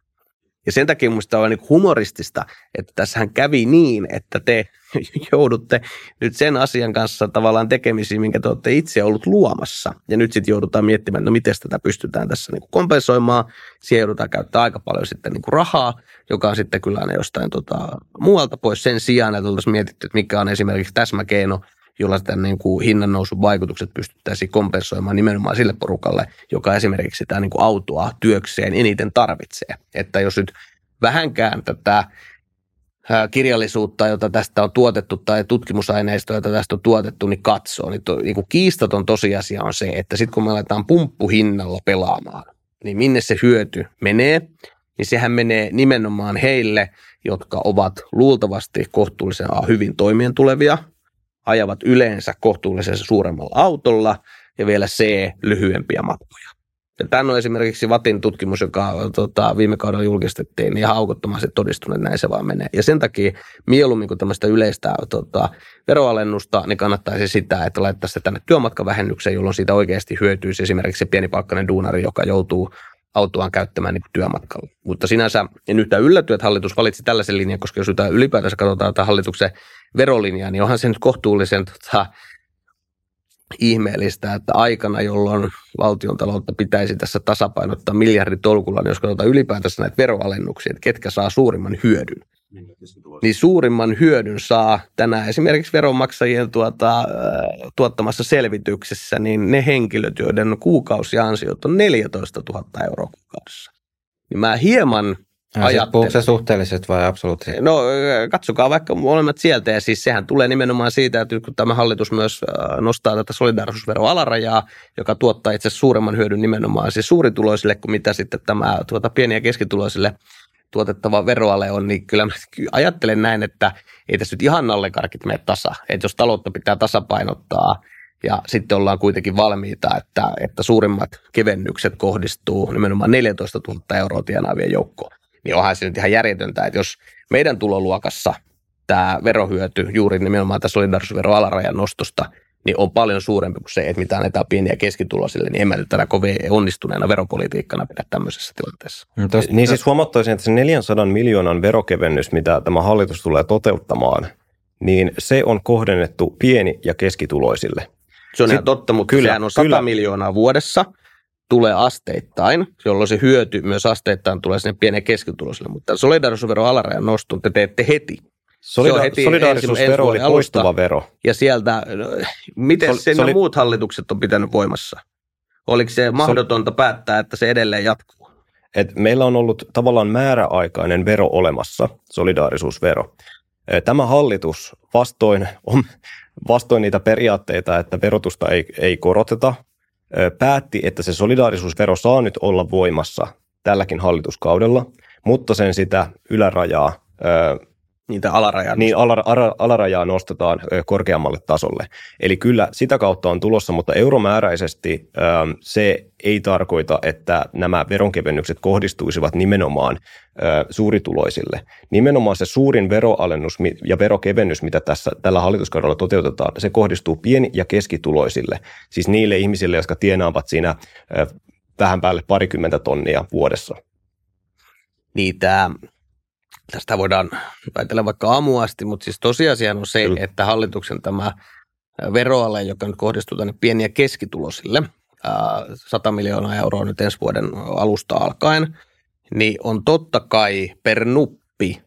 Ja sen takia minusta on niin humoristista, että tässähän kävi niin, että te joudutte nyt sen asian kanssa tavallaan tekemisiin, minkä te olette itse ollut luomassa. Ja nyt sitten joudutaan miettimään, no miten tätä pystytään tässä niin kuin kompensoimaan. Siihen joudutaan käyttää aika paljon sitten niin kuin rahaa, joka on sitten kyllä aina jostain tota, muualta pois sen sijaan, että oltaisiin mietitty, että mikä on esimerkiksi täsmäkeino jolla sitä niin kuin hinnan nousun vaikutukset pystyttäisiin kompensoimaan nimenomaan sille porukalle, joka esimerkiksi sitä niin kuin autoa työkseen eniten tarvitsee. Että jos nyt vähänkään tätä kirjallisuutta, jota tästä on tuotettu, tai tutkimusaineistoa, jota tästä on tuotettu, niin katsoo. Niin, to, niin kuin kiistaton tosiasia on se, että sitten kun me aletaan pumppuhinnalla pelaamaan, niin minne se hyöty menee, niin sehän menee nimenomaan heille, jotka ovat luultavasti kohtuullisen hyvin toimeen tulevia, ajavat yleensä kohtuullisen suuremmalla autolla ja vielä C, lyhyempiä matkoja. Ja tämä on esimerkiksi Vatin tutkimus, joka tota, viime kaudella julkistettiin, niin ihan aukottomasti todistunut, että näin se vaan menee. Ja sen takia mieluummin kuin tämmöistä yleistä tota, veroalennusta, niin kannattaisi sitä, että laittaisi se tänne työmatkavähennykseen, jolloin siitä oikeasti hyötyisi esimerkiksi se pienipalkkainen duunari, joka joutuu autoaan käyttämään niin työmatkalla. Mutta sinänsä en yhtään ylläty, että hallitus valitsi tällaisen linjan, koska jos ylipäätänsä katsotaan tätä hallituksen verolinjaa, niin onhan se nyt kohtuullisen tota, ihmeellistä, että aikana, jolloin valtion taloutta pitäisi tässä tasapainottaa miljarditolkulla, niin jos katsotaan ylipäätänsä näitä veroalennuksia, että ketkä saa suurimman hyödyn, niin suurimman hyödyn saa tänään esimerkiksi veronmaksajien tuota, tuottamassa selvityksessä, niin ne henkilöt, joiden kuukausiansiot on 14 000 euroa kuukaudessa. Niin mä hieman Ajattelen. se suhteelliset vai absoluuttiset? No katsokaa vaikka molemmat sieltä ja siis sehän tulee nimenomaan siitä, että kun tämä hallitus myös nostaa tätä solidarisuusveron alarajaa, joka tuottaa itse suuremman hyödyn nimenomaan siis suurituloisille kuin mitä sitten tämä tuota pieni- ja keskituloisille tuotettava veroale on, niin kyllä mä ajattelen näin, että ei tässä nyt ihan nallekarkit mene tasa. Että jos taloutta pitää tasapainottaa ja sitten ollaan kuitenkin valmiita, että, että suurimmat kevennykset kohdistuu nimenomaan 14 000 euroa tienaavien joukkoon niin onhan se nyt ihan järjetöntä, että jos meidän tuloluokassa tämä verohyöty juuri nimenomaan tässä solidarisuusveron alarajan nostosta, niin on paljon suurempi kuin se, että mitä annetaan pieniä ja keskituloisille, niin en mä tätä kovin onnistuneena veropolitiikkana pidä tämmöisessä tilanteessa. No tos, niin siis huomattaisin, että se 400 miljoonan verokevennys, mitä tämä hallitus tulee toteuttamaan, niin se on kohdennettu pieni- ja keskituloisille. Se on Sitten, ihan totta, mutta kyllä, sehän on 100 kyllä. miljoonaa vuodessa – tulee asteittain, jolloin se hyöty myös asteittain tulee sinne pienen keskituloisille. Mutta solidarisuusveron alarajan nostun te teette heti. Solida- heti solidaarisuusvero oli poistuva vero. Ja sieltä, no, miten sen oli... muut hallitukset on pitänyt voimassa? Oliko se mahdotonta Sol- päättää, että se edelleen jatkuu? Et meillä on ollut tavallaan määräaikainen vero olemassa, solidaarisuusvero. Tämä hallitus vastoin, on, vastoin niitä periaatteita, että verotusta ei, ei koroteta, päätti, että se solidaarisuusvero saa nyt olla voimassa tälläkin hallituskaudella, mutta sen sitä ylärajaa Niitä alarajaa. Niin, alar, alarajaa nostetaan korkeammalle tasolle. Eli kyllä sitä kautta on tulossa, mutta euromääräisesti se ei tarkoita, että nämä veronkevennykset kohdistuisivat nimenomaan suurituloisille. Nimenomaan se suurin veroalennus ja verokevennys, mitä tässä tällä hallituskaudella toteutetaan, se kohdistuu pieni- ja keskituloisille. Siis niille ihmisille, jotka tienaavat siinä vähän päälle parikymmentä tonnia vuodessa. Niin, tämä tästä voidaan väitellä vaikka aamuasti, mutta siis tosiasia on se, Kyllä. että hallituksen tämä veroale, joka nyt kohdistuu tänne pieni- ja keskitulosille, 100 miljoonaa euroa nyt ensi vuoden alusta alkaen, niin on totta kai per nuppi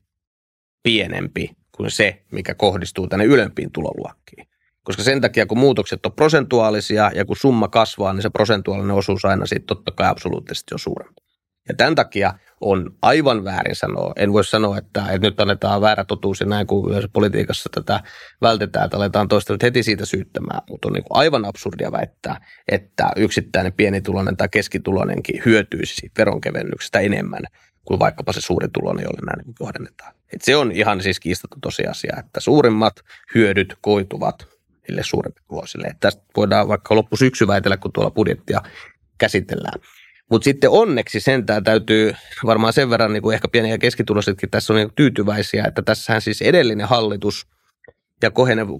pienempi kuin se, mikä kohdistuu tänne ylempiin tuloluokkiin. Koska sen takia, kun muutokset on prosentuaalisia ja kun summa kasvaa, niin se prosentuaalinen osuus aina siitä totta kai absoluuttisesti on suurempi. Ja tämän takia on aivan väärin sanoa. En voi sanoa, että, että nyt annetaan väärä totuus ja näin, kun yleensä politiikassa tätä vältetään, että aletaan toista nyt heti siitä syyttämään. Mutta on niin aivan absurdia väittää, että yksittäinen pienituloinen tai keskituloinenkin hyötyisi siitä veronkevennyksestä enemmän kuin vaikkapa se suuri tulo, jolle näin niin kohdennetaan. Et se on ihan siis kiistetty tosiasia, että suurimmat hyödyt koituvat niille suurempituloisille. Tästä voidaan vaikka loppusyksy väitellä, kun tuolla budjettia käsitellään. Mutta sitten onneksi sentään täytyy varmaan sen verran niin kuin ehkä pieniä ja keskituloisetkin tässä on niin tyytyväisiä, että tässähän siis edellinen hallitus ja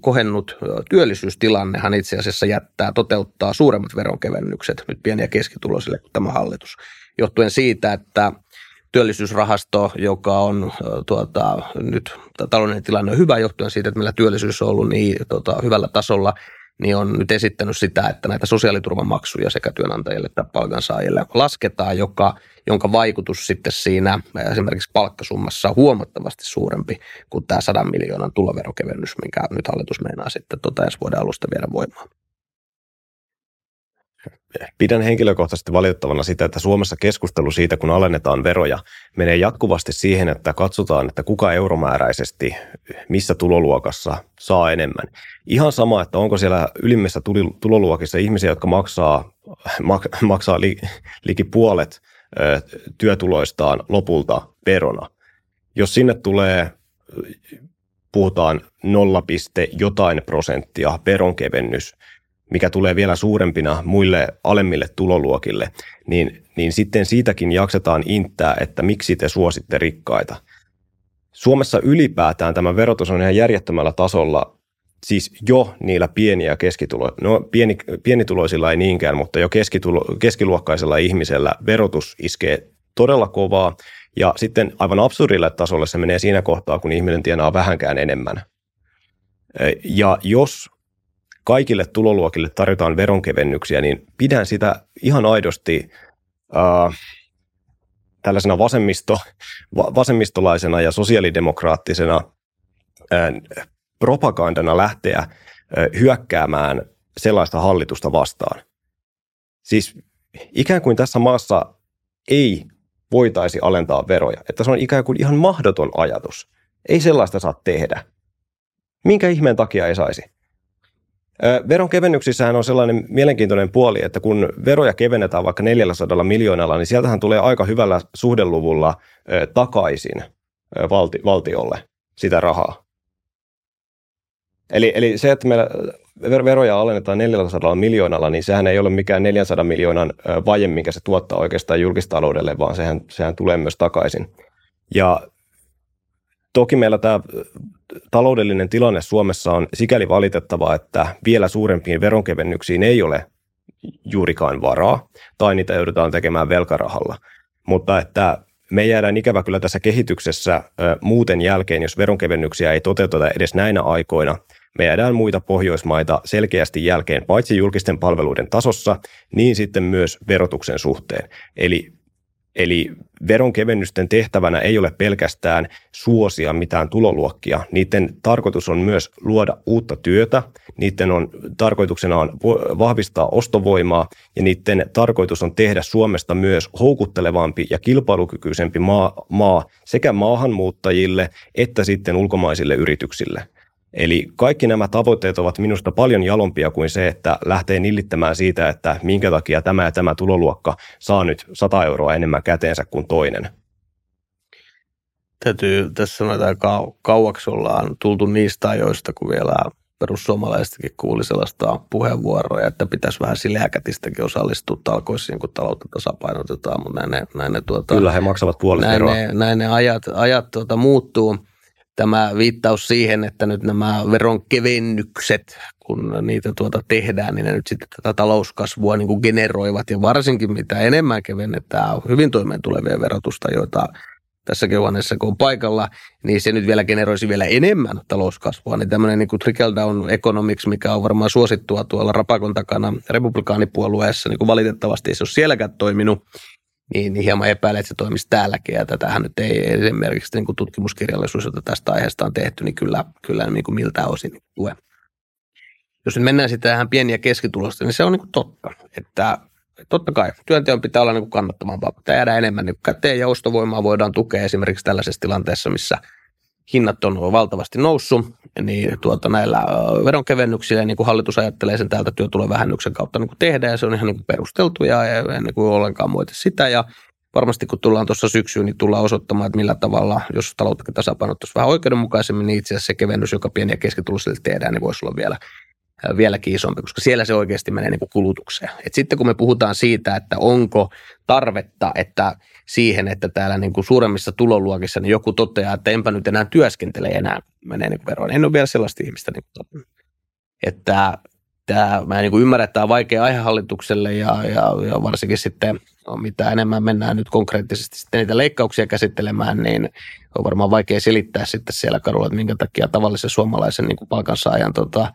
kohennut työllisyystilannehan itse asiassa jättää toteuttaa suuremmat veronkevennykset nyt pieniä ja keskituloisille kuin tämä hallitus. Johtuen siitä, että työllisyysrahasto, joka on tuota, nyt taloudellinen tilanne on hyvä johtuen siitä, että meillä työllisyys on ollut niin tuota, hyvällä tasolla, niin on nyt esittänyt sitä, että näitä sosiaaliturvamaksuja sekä työnantajille että palkansaajille lasketaan, joka, jonka vaikutus sitten siinä esimerkiksi palkkasummassa on huomattavasti suurempi kuin tämä 100 miljoonan tuloverokevennys, minkä nyt hallitus meinaa sitten tota ensi vuoden alusta viedä voimaan. Pidän henkilökohtaisesti valitettavana sitä, että Suomessa keskustelu siitä, kun alennetaan veroja, menee jatkuvasti siihen, että katsotaan, että kuka euromääräisesti missä tuloluokassa saa enemmän. Ihan sama, että onko siellä ylimmissä tuloluokissa ihmisiä, jotka maksaa, mak, maksaa li, liki puolet ö, työtuloistaan lopulta verona. Jos sinne tulee, puhutaan 0, jotain prosenttia veronkevennys, mikä tulee vielä suurempina muille alemmille tuloluokille, niin, niin sitten siitäkin jaksetaan inttää, että miksi te suositte rikkaita. Suomessa ylipäätään tämä verotus on ihan järjettömällä tasolla, siis jo niillä pieni- ja keskitulo, no pieni, pienituloisilla ei niinkään, mutta jo keskitulo, keskiluokkaisella ihmisellä verotus iskee todella kovaa, ja sitten aivan absurdille tasolle se menee siinä kohtaa, kun ihminen tienaa vähänkään enemmän. Ja jos kaikille tuloluokille tarjotaan veronkevennyksiä, niin pidän sitä ihan aidosti äh, tällaisena vasemmisto, va, vasemmistolaisena ja sosiaalidemokraattisena äh, propagandana lähteä äh, hyökkäämään sellaista hallitusta vastaan. Siis ikään kuin tässä maassa ei voitaisi alentaa veroja, että se on ikään kuin ihan mahdoton ajatus. Ei sellaista saa tehdä. Minkä ihmeen takia ei saisi? Veron kevennyksissähän on sellainen mielenkiintoinen puoli, että kun veroja kevennetään vaikka 400 miljoonalla, niin sieltähän tulee aika hyvällä suhdeluvulla takaisin valti, valtiolle sitä rahaa. Eli, eli se, että meillä veroja alennetaan 400 miljoonalla, niin sehän ei ole mikään 400 miljoonan vaje, minkä se tuottaa oikeastaan julkistaloudelle, vaan sehän, sehän tulee myös takaisin. Ja toki meillä tämä taloudellinen tilanne Suomessa on sikäli valitettava, että vielä suurempiin veronkevennyksiin ei ole juurikaan varaa, tai niitä joudutaan tekemään velkarahalla. Mutta että me jäädään ikävä kyllä tässä kehityksessä muuten jälkeen, jos veronkevennyksiä ei toteuteta edes näinä aikoina. Me jäädään muita Pohjoismaita selkeästi jälkeen, paitsi julkisten palveluiden tasossa, niin sitten myös verotuksen suhteen. Eli Eli veronkevennysten tehtävänä ei ole pelkästään suosia mitään tuloluokkia. Niiden tarkoitus on myös luoda uutta työtä, niiden on, tarkoituksena on vahvistaa ostovoimaa ja niiden tarkoitus on tehdä Suomesta myös houkuttelevampi ja kilpailukykyisempi maa, maa sekä maahanmuuttajille että sitten ulkomaisille yrityksille – Eli kaikki nämä tavoitteet ovat minusta paljon jalompia kuin se, että lähtee nillittämään siitä, että minkä takia tämä ja tämä tuloluokka saa nyt 100 euroa enemmän käteensä kuin toinen. Täytyy tässä sanoa, että kau- kauaksi ollaan tultu niistä ajoista, kun vielä perussuomalaisetkin kuuli sellaista puheenvuoroa, että pitäisi vähän sileäkätistäkin osallistua talkoisiin, kun taloutta tasapainotetaan, mutta näin ne, näin ne, tuota, Kyllä he maksavat puolet näin ne, näin ne ajat, ajat tuota, muuttuu tämä viittaus siihen, että nyt nämä veronkevennykset, kun niitä tuota tehdään, niin ne nyt sitten tätä talouskasvua niin kuin generoivat. Ja varsinkin mitä enemmän kevennetään hyvin toimeen tulevia verotusta, joita tässä huoneessa kun on paikalla, niin se nyt vielä generoisi vielä enemmän talouskasvua. Niin tämmöinen niin kuin trickle down economics, mikä on varmaan suosittua tuolla rapakon takana republikaanipuolueessa, niin kuin valitettavasti ei se ole sielläkään toiminut, niin, niin hieman epäilen, että se toimisi täälläkin. Ja tätähän nyt ei esimerkiksi niin kuin tutkimuskirjallisuus, jota tästä aiheesta on tehty, niin kyllä, kyllä niin kuin miltään osin tue. Jos nyt mennään sitten tähän pieniä keskitulosta, niin se on niin kuin totta, että totta kai työnteon pitää olla niin kuin kannattavampaa, mutta jäädä enemmän niin käteen ja ostovoimaa voidaan tukea esimerkiksi tällaisessa tilanteessa, missä – hinnat on valtavasti noussut, niin tuota, näillä veronkevennyksillä, niin kuin hallitus ajattelee sen täältä työtulovähennyksen kautta niin kuin tehdä, ja se on ihan niin kuin perusteltu ja ei niin kuin ollenkaan muita sitä, ja varmasti kun tullaan tuossa syksyyn, niin tullaan osoittamaan, että millä tavalla, jos taloutta tasapainottaisi vähän oikeudenmukaisemmin, niin itse asiassa se kevennys, joka pieni ja keskituloisille tehdään, niin voisi olla vielä vieläkin isompi, koska siellä se oikeasti menee niin kuin kulutukseen. Et sitten kun me puhutaan siitä, että onko tarvetta että siihen, että täällä niin kuin suuremmissa tuloluokissa niin joku toteaa, että enpä nyt enää työskentele enää, menee niin veroon. En ole vielä sellaista ihmistä, niin kuin, että tämä, mä niin kuin että tämä on vaikea aihe hallitukselle ja, ja, ja varsinkin sitten no, mitä enemmän mennään nyt konkreettisesti sitten niitä leikkauksia käsittelemään, niin on varmaan vaikea selittää sitten siellä kadulla, että minkä takia tavallisen suomalaisen niin kuin palkansaajan tota,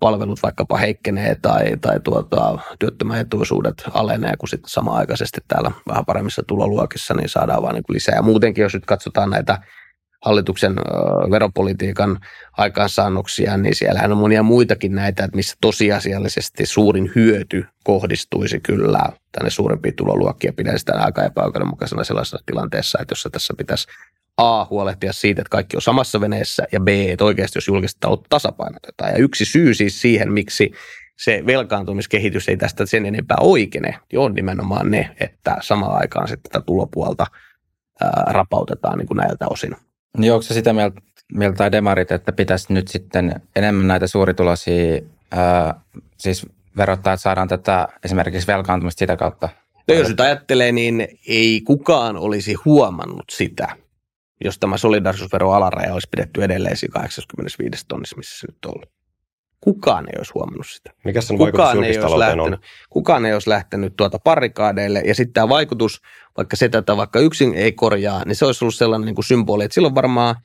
palvelut vaikkapa heikkenee tai, tai tuota, työttömän etuisuudet alenee, kun sitten samaaikaisesti täällä vähän paremmissa tuloluokissa niin saadaan vaan niin lisää. Ja muutenkin, jos nyt katsotaan näitä hallituksen veropolitiikan aikaansaannoksia, niin siellähän on monia muitakin näitä, että missä tosiasiallisesti suurin hyöty kohdistuisi kyllä tänne suurempiin tuloluokkiin. Pidän sitä aika epäoikeudenmukaisena sellaisessa tilanteessa, että jos tässä pitäisi A, huolehtia siitä, että kaikki on samassa veneessä, ja B, että oikeasti jos julkista taloutta tasapainotetaan. Ja yksi syy siis siihen, miksi se velkaantumiskehitys ei tästä sen enempää oikene, niin on nimenomaan ne, että samaan aikaan sitten tätä tulopuolta ää, rapautetaan niin kuin näiltä osin. Niin onko se sitä mieltä, mieltä tai demarit, että pitäisi nyt sitten enemmän näitä suurituloisia ää, siis verottaa, että saadaan tätä esimerkiksi velkaantumista sitä kautta? No jos nyt ajattelee, niin ei kukaan olisi huomannut sitä, jos tämä solidarisuusvero alaraja olisi pidetty edelleen 85 tonnissa, missä se nyt on ollut. Kukaan ei olisi huomannut sitä. Mikä sen kukaan ei olisi lähtenyt, on? Kukaan ei olisi lähtenyt tuota parikaadeille. Ja sitten tämä vaikutus, vaikka se tätä vaikka yksin ei korjaa, niin se olisi ollut sellainen niin kuin symboli, että silloin varmaan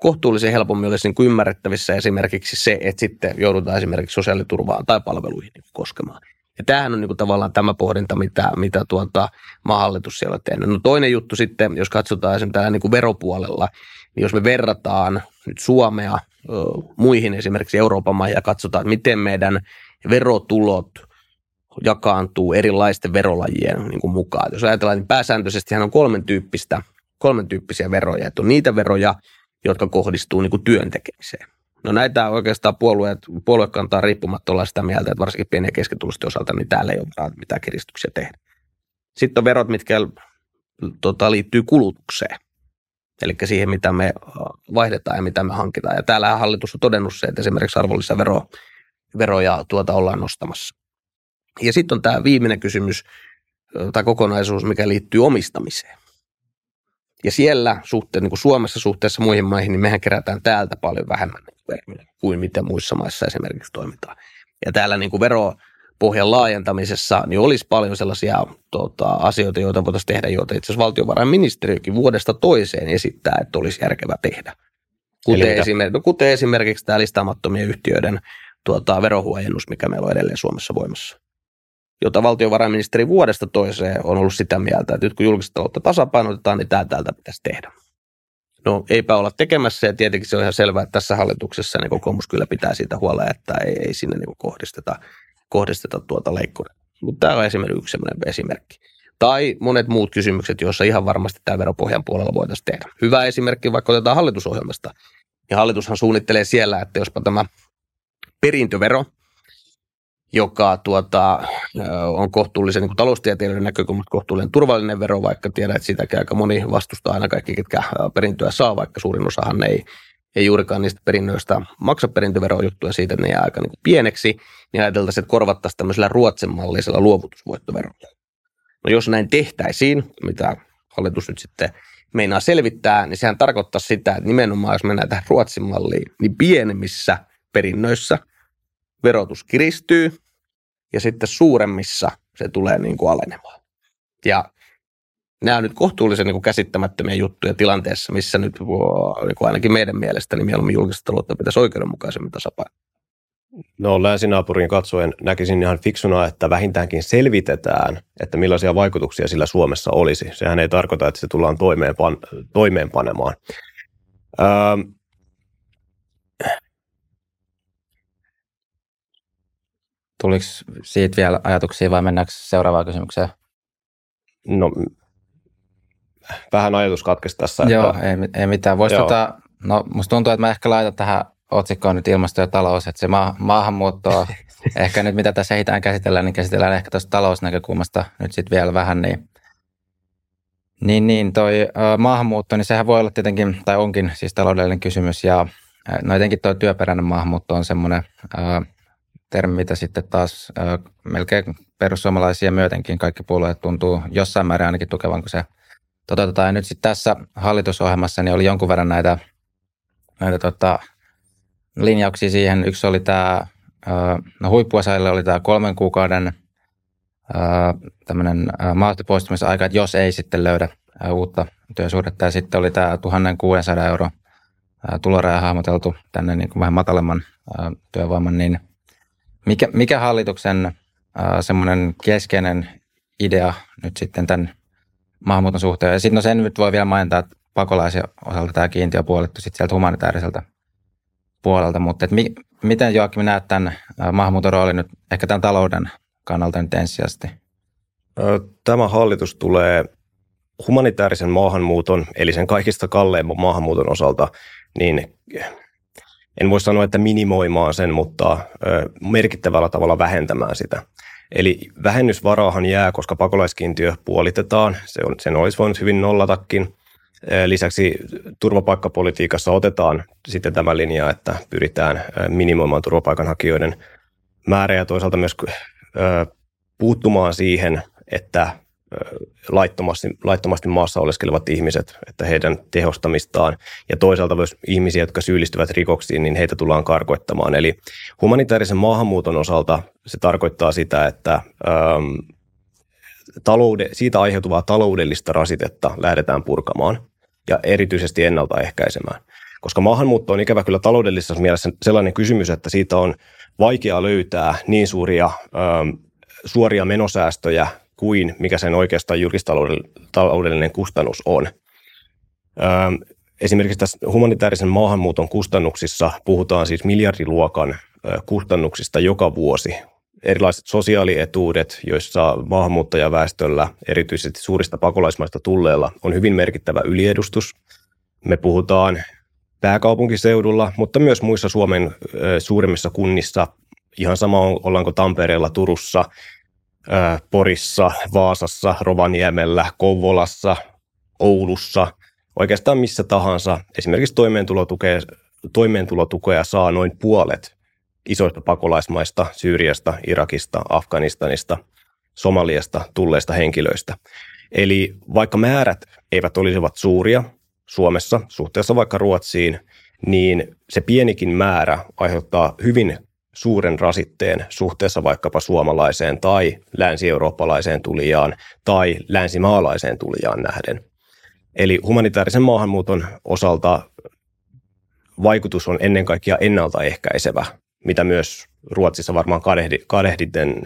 kohtuullisen helpommin olisi niin kuin ymmärrettävissä esimerkiksi se, että sitten joudutaan esimerkiksi sosiaaliturvaan tai palveluihin niin koskemaan. Ja tämähän on niin kuin tavallaan tämä pohdinta, mitä, mitä tuota maahallitus siellä on tehnyt. No toinen juttu sitten, jos katsotaan esimerkiksi täällä niin kuin veropuolella, niin jos me verrataan nyt Suomea ö, muihin esimerkiksi Euroopan maihin ja katsotaan, miten meidän verotulot jakaantuu erilaisten verolajien niin kuin mukaan. Jos ajatellaan, niin pääsääntöisesti on kolmen, tyyppistä, kolmen tyyppisiä veroja. Että on niitä veroja, jotka kohdistuu niin kuin työn tekemiseen. No näitä oikeastaan puolueet, puoluekantaa riippumatta olla sitä mieltä, että varsinkin pieni- ja keskitulosten osalta, niin täällä ei ole mitään kiristyksiä tehdä. Sitten on verot, mitkä tota, liittyy kulutukseen. Eli siihen, mitä me vaihdetaan ja mitä me hankitaan. Ja täällä hallitus on todennut se, että esimerkiksi arvonlisäveroja veroja tuota ollaan nostamassa. Ja sitten on tämä viimeinen kysymys tai kokonaisuus, mikä liittyy omistamiseen. Ja siellä suhteen, niin kuin Suomessa suhteessa muihin maihin, niin mehän kerätään täältä paljon vähemmän kuin miten muissa maissa esimerkiksi toimitaan. Ja täällä niin kuin veropohjan laajentamisessa niin olisi paljon sellaisia tota, asioita, joita voitaisiin tehdä, joita itse asiassa valtiovarainministeriökin vuodesta toiseen esittää, että olisi järkevä tehdä. Kuten, esimerkiksi, no, kuten esimerkiksi tämä listaamattomien yhtiöiden tuota, verohuojennus, mikä meillä on edelleen Suomessa voimassa jota valtiovarainministeri vuodesta toiseen on ollut sitä mieltä, että nyt kun julkista taloutta tasapainotetaan, niin tämä täältä pitäisi tehdä. No eipä olla tekemässä ja tietenkin se on ihan selvää, että tässä hallituksessa niin kokoomus kyllä pitää siitä huolta, että ei, ei sinne niin kohdisteta, kohdisteta tuota leikkuria. Mutta tämä on esimerkiksi yksi esimerkki. Tai monet muut kysymykset, joissa ihan varmasti tämä veropohjan puolella voitaisiin tehdä. Hyvä esimerkki, vaikka otetaan hallitusohjelmasta. Ja hallitushan suunnittelee siellä, että jospa tämä perintövero, joka tuota, on kohtuullisen niin taloustieteilijöiden näkökulmasta kohtuullinen turvallinen vero, vaikka tiedät, että sitäkin aika moni vastustaa aina kaikki, ketkä perintöä saa, vaikka suurin osahan ei, ei juurikaan niistä perinnöistä maksa perintöverojuttuja siitä, että ne jää aika niin pieneksi, niin ajateltaisiin, että korvattaisiin tämmöisellä ruotsinmallisella luovutusvoittoverolla. No jos näin tehtäisiin, mitä hallitus nyt sitten meinaa selvittää, niin sehän tarkoittaa sitä, että nimenomaan jos mennään tähän Ruotsin malliin, niin pienemmissä perinnöissä verotus kiristyy, ja sitten suuremmissa se tulee niin kuin alenemaan. Ja nämä on nyt kohtuullisen niin kuin käsittämättömiä juttuja tilanteessa, missä nyt niin kuin ainakin meidän mielestä niin mieluummin julkista taloutta pitäisi oikeudenmukaisemmin tasapainoa. No länsinaapurin katsoen näkisin ihan fiksuna, että vähintäänkin selvitetään, että millaisia vaikutuksia sillä Suomessa olisi. Sehän ei tarkoita, että se tullaan toimeenpan- toimeenpanemaan. Öö, Tuliko siitä vielä ajatuksia vai mennäänkö seuraavaan kysymykseen? No, vähän ajatus katkesi tässä. Joo, että... ei, ei mitään. Voisi tota, no, musta tuntuu, että mä ehkä laitan tähän otsikkoon nyt ilmasto ja talous, että se ma- maahanmuuttoa, ehkä nyt mitä tässä ehditään käsitellään, niin käsitellään ehkä tuosta talousnäkökulmasta nyt sitten vielä vähän, niin Niin, niin toi äh, maahanmuutto, niin sehän voi olla tietenkin, tai onkin siis taloudellinen kysymys, ja no etenkin tuo työperäinen maahanmuutto on semmoinen termi, mitä sitten taas äh, melkein perussuomalaisia myötenkin kaikki puolueet tuntuu jossain määrin ainakin tukevan, kun se toteutetaan. Ja nyt sitten tässä hallitusohjelmassa niin oli jonkun verran näitä, näitä tota, linjauksia siihen. Yksi oli tämä, no huippuosaille oli tämä kolmen kuukauden tämmöinen maastopoistumisaika, että jos ei sitten löydä uutta työsuhdetta. Ja sitten oli tämä 1600 euro tuloraja hahmoteltu tänne niin kuin vähän matalemman työvoiman, niin mikä, mikä hallituksen semmoinen keskeinen idea nyt sitten tämän maahanmuuton suhteen. Ja sitten no sen nyt voi vielä mainita, että pakolaisen osalta tämä kiintiö on puolittu sitten sieltä humanitaariselta puolelta, mutta mi, miten Joakim näet tämän maahanmuuton roolin nyt ehkä tämän talouden kannalta nyt ensisijaisesti? Tämä hallitus tulee humanitaarisen maahanmuuton, eli sen kaikista kalleimman maahanmuuton osalta, niin en voi sanoa, että minimoimaan sen, mutta merkittävällä tavalla vähentämään sitä. Eli vähennysvaraahan jää, koska pakolaiskiintiö puolitetaan. Se on, sen olisi voinut hyvin nollatakin. Lisäksi turvapaikkapolitiikassa otetaan sitten tämä linja, että pyritään minimoimaan turvapaikanhakijoiden määrä ja toisaalta myös puuttumaan siihen, että laittomasti, laittomasti maassa oleskelevat ihmiset, että heidän tehostamistaan ja toisaalta myös ihmisiä, jotka syyllistyvät rikoksiin, niin heitä tullaan karkoittamaan. Eli humanitaarisen maahanmuuton osalta se tarkoittaa sitä, että ähm, taloude, siitä aiheutuvaa taloudellista rasitetta lähdetään purkamaan ja erityisesti ennaltaehkäisemään. Koska maahanmuutto on ikävä kyllä taloudellisessa mielessä sellainen kysymys, että siitä on vaikea löytää niin suuria ähm, suoria menosäästöjä kuin mikä sen oikeastaan julkistaloudellinen kustannus on. Esimerkiksi tässä humanitaarisen maahanmuuton kustannuksissa puhutaan siis miljardiluokan kustannuksista joka vuosi. Erilaiset sosiaalietuudet, joissa maahanmuuttajaväestöllä, erityisesti suurista pakolaismaista tulleilla, on hyvin merkittävä yliedustus. Me puhutaan pääkaupunkiseudulla, mutta myös muissa Suomen suurimmissa kunnissa. Ihan sama ollaanko Tampereella, Turussa, Porissa, Vaasassa, Rovaniemellä, Kouvolassa, Oulussa, oikeastaan missä tahansa. Esimerkiksi toimeentulotukea, toimeentulotukea saa noin puolet isoista pakolaismaista, Syyriasta, Irakista, Afganistanista, Somaliasta tulleista henkilöistä. Eli vaikka määrät eivät olisivat suuria Suomessa suhteessa vaikka Ruotsiin, niin se pienikin määrä aiheuttaa hyvin suuren rasitteen suhteessa vaikkapa suomalaiseen tai länsi-eurooppalaiseen tulijaan tai länsimaalaiseen tulijaan nähden. Eli humanitaarisen maahanmuuton osalta vaikutus on ennen kaikkea ennaltaehkäisevä, mitä myös Ruotsissa varmaan kadehdi, kadehditen,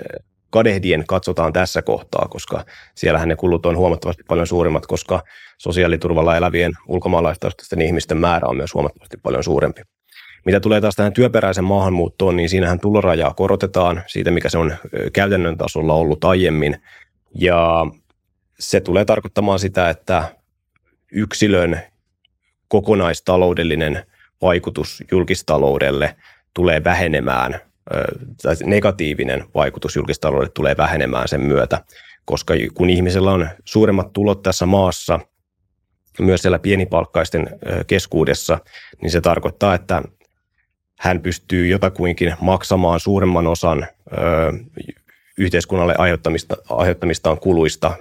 kadehdien katsotaan tässä kohtaa, koska siellähän ne kulut on huomattavasti paljon suurimmat, koska sosiaaliturvalla elävien ulkomaalaistaustaisten ihmisten määrä on myös huomattavasti paljon suurempi. Mitä tulee taas tähän työperäisen maahanmuuttoon, niin siinähän tulorajaa korotetaan siitä, mikä se on käytännön tasolla ollut aiemmin. Ja se tulee tarkoittamaan sitä, että yksilön kokonaistaloudellinen vaikutus julkistaloudelle tulee vähenemään, tai negatiivinen vaikutus julkistaloudelle tulee vähenemään sen myötä, koska kun ihmisellä on suuremmat tulot tässä maassa, myös siellä pienipalkkaisten keskuudessa, niin se tarkoittaa, että hän pystyy jotakuinkin maksamaan suuremman osan ö, yhteiskunnalle aiheuttamista, aiheuttamistaan kuluista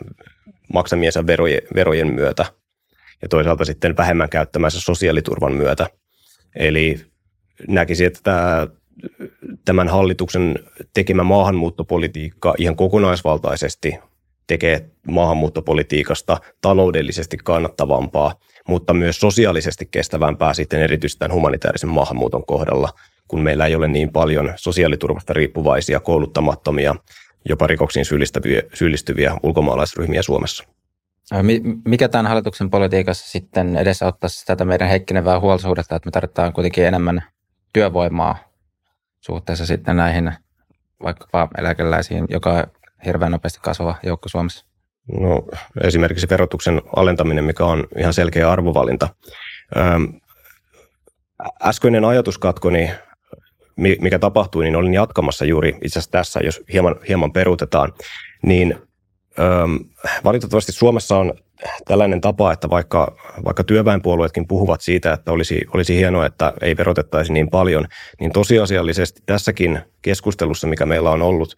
maksamiensa verojen, verojen myötä ja toisaalta sitten vähemmän käyttämänsä sosiaaliturvan myötä. Eli näkisin, että tämä, tämän hallituksen tekemä maahanmuuttopolitiikka ihan kokonaisvaltaisesti tekee maahanmuuttopolitiikasta taloudellisesti kannattavampaa mutta myös sosiaalisesti kestävämpää sitten erityisesti tämän humanitaarisen maahanmuuton kohdalla, kun meillä ei ole niin paljon sosiaaliturvasta riippuvaisia, kouluttamattomia, jopa rikoksiin syyllistyviä, syyllistyviä ulkomaalaisryhmiä Suomessa. Mikä tämän hallituksen politiikassa sitten edesauttaisi tätä meidän heikkenevää huoltosuhdetta, että me tarvitaan kuitenkin enemmän työvoimaa suhteessa sitten näihin vaikkapa eläkeläisiin, joka hirveän nopeasti kasvava joukko Suomessa? No, esimerkiksi verotuksen alentaminen, mikä on ihan selkeä arvovalinta. Ähm, äskeinen ajatuskatko, niin mikä tapahtui, niin olin jatkamassa juuri itse asiassa tässä, jos hieman, hieman peruutetaan, niin ähm, valitettavasti Suomessa on tällainen tapa, että vaikka, vaikka työväenpuolueetkin puhuvat siitä, että olisi, olisi hienoa, että ei verotettaisi niin paljon, niin tosiasiallisesti tässäkin keskustelussa, mikä meillä on ollut,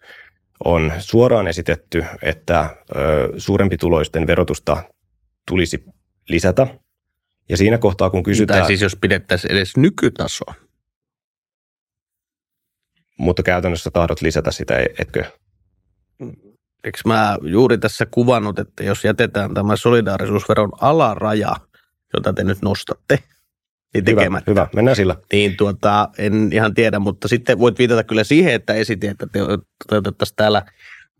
on suoraan esitetty, että suurempi tuloisten verotusta tulisi lisätä. Ja siinä kohtaa, kun kysytään... Tai siis jos pidettäisiin edes nykytasoa. Mutta käytännössä tahdot lisätä sitä, etkö? Eikö mä juuri tässä kuvannut, että jos jätetään tämä solidaarisuusveron alaraja, jota te nyt nostatte, niin tekemättä. Hyvä, hyvä, mennään sillä. Niin tuota, en ihan tiedä, mutta sitten voit viitata kyllä siihen, että esitin, että te toteutettaisiin täällä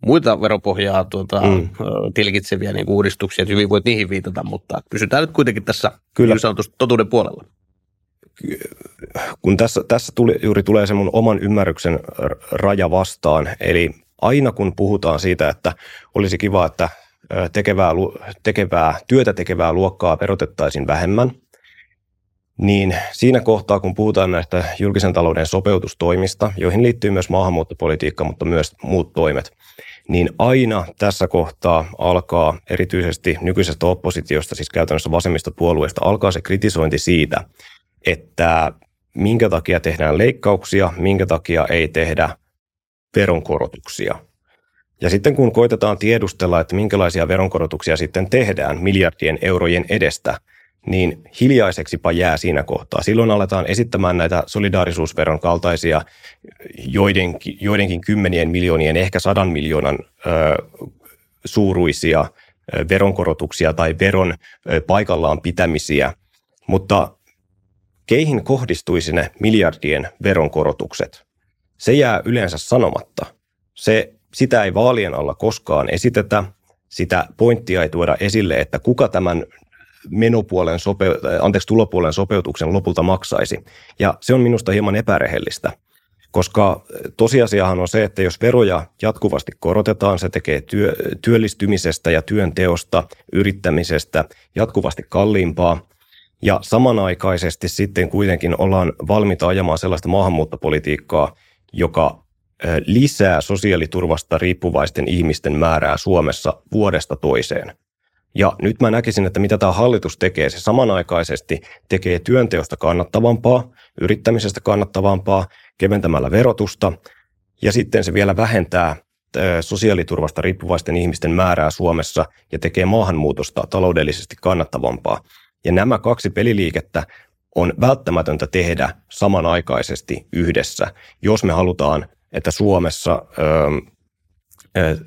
muita veropohjaa tuota, mm. tilkitseviä niin uudistuksia, että hyvin voit niihin viitata, mutta pysytään nyt kuitenkin tässä kyllä. sanotusti totuuden puolella. Kun tässä, tässä tuli, juuri tulee se mun oman ymmärryksen raja vastaan, eli aina kun puhutaan siitä, että olisi kiva, että tekevää, tekevää, työtä tekevää luokkaa verotettaisiin vähemmän, niin siinä kohtaa, kun puhutaan näistä julkisen talouden sopeutustoimista, joihin liittyy myös maahanmuuttopolitiikka, mutta myös muut toimet, niin aina tässä kohtaa alkaa erityisesti nykyisestä oppositiosta, siis käytännössä vasemmista puolueista, alkaa se kritisointi siitä, että minkä takia tehdään leikkauksia, minkä takia ei tehdä veronkorotuksia. Ja sitten kun koitetaan tiedustella, että minkälaisia veronkorotuksia sitten tehdään miljardien eurojen edestä, niin hiljaiseksipa jää siinä kohtaa. Silloin aletaan esittämään näitä solidaarisuusveron kaltaisia joidenkin, joidenkin kymmenien miljoonien, ehkä sadan miljoonan ö, suuruisia ö, veronkorotuksia tai veron ö, paikallaan pitämisiä. Mutta keihin kohdistuisi ne miljardien veronkorotukset? Se jää yleensä sanomatta. Se, sitä ei vaalien alla koskaan esitetä, sitä pointtia ei tuoda esille, että kuka tämän menopuolen sope- anteeksi, tulopuolen sopeutuksen lopulta maksaisi. Ja se on minusta hieman epärehellistä, koska tosiasiahan on se, että jos veroja jatkuvasti korotetaan, se tekee työ, työllistymisestä ja työnteosta, yrittämisestä jatkuvasti kalliimpaa. Ja samanaikaisesti sitten kuitenkin ollaan valmiita ajamaan sellaista maahanmuuttopolitiikkaa, joka lisää sosiaaliturvasta riippuvaisten ihmisten määrää Suomessa vuodesta toiseen. Ja nyt mä näkisin, että mitä tämä hallitus tekee, se samanaikaisesti tekee työnteosta kannattavampaa, yrittämisestä kannattavampaa, keventämällä verotusta, ja sitten se vielä vähentää sosiaaliturvasta riippuvaisten ihmisten määrää Suomessa ja tekee maahanmuutosta taloudellisesti kannattavampaa. Ja nämä kaksi peliliikettä on välttämätöntä tehdä samanaikaisesti yhdessä, jos me halutaan, että Suomessa ö, ö,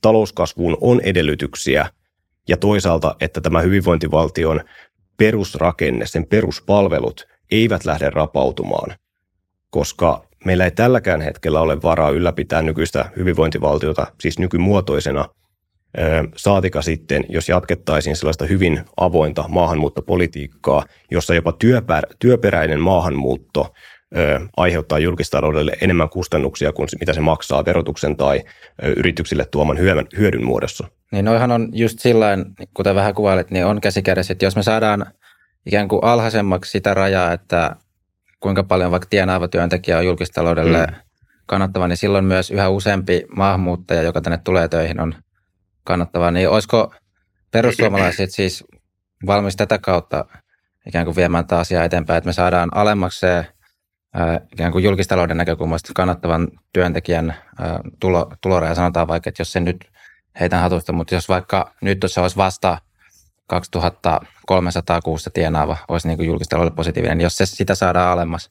talouskasvuun on edellytyksiä – ja toisaalta, että tämä hyvinvointivaltion perusrakenne, sen peruspalvelut eivät lähde rapautumaan, koska meillä ei tälläkään hetkellä ole varaa ylläpitää nykyistä hyvinvointivaltiota, siis nykymuotoisena, saatika sitten, jos jatkettaisiin sellaista hyvin avointa maahanmuuttopolitiikkaa, jossa jopa työperäinen maahanmuutto aiheuttaa julkistaloudelle enemmän kustannuksia kuin mitä se maksaa verotuksen tai yrityksille tuoman hyödyn muodossa. Niin noihan on just sillain, kuten vähän kuvailit, niin on käsikädessä, että jos me saadaan ikään kuin alhaisemmaksi sitä rajaa, että kuinka paljon vaikka tienaava työntekijä on julkistaloudelle mm. kannattava, niin silloin myös yhä useampi maahanmuuttaja, joka tänne tulee töihin, on kannattava. Niin olisiko perussuomalaiset siis valmis tätä kautta ikään kuin viemään tämä asia eteenpäin, että me saadaan alemmaksi se ikään kuin julkistalouden näkökulmasta kannattavan työntekijän tulo, tuloraja, sanotaan vaikka, että jos se nyt heitän hatusta, mutta jos vaikka nyt se olisi vasta 2300 kuussa tienaava, olisi niin kuin julkistaloudelle positiivinen, niin jos se sitä saadaan alemmas,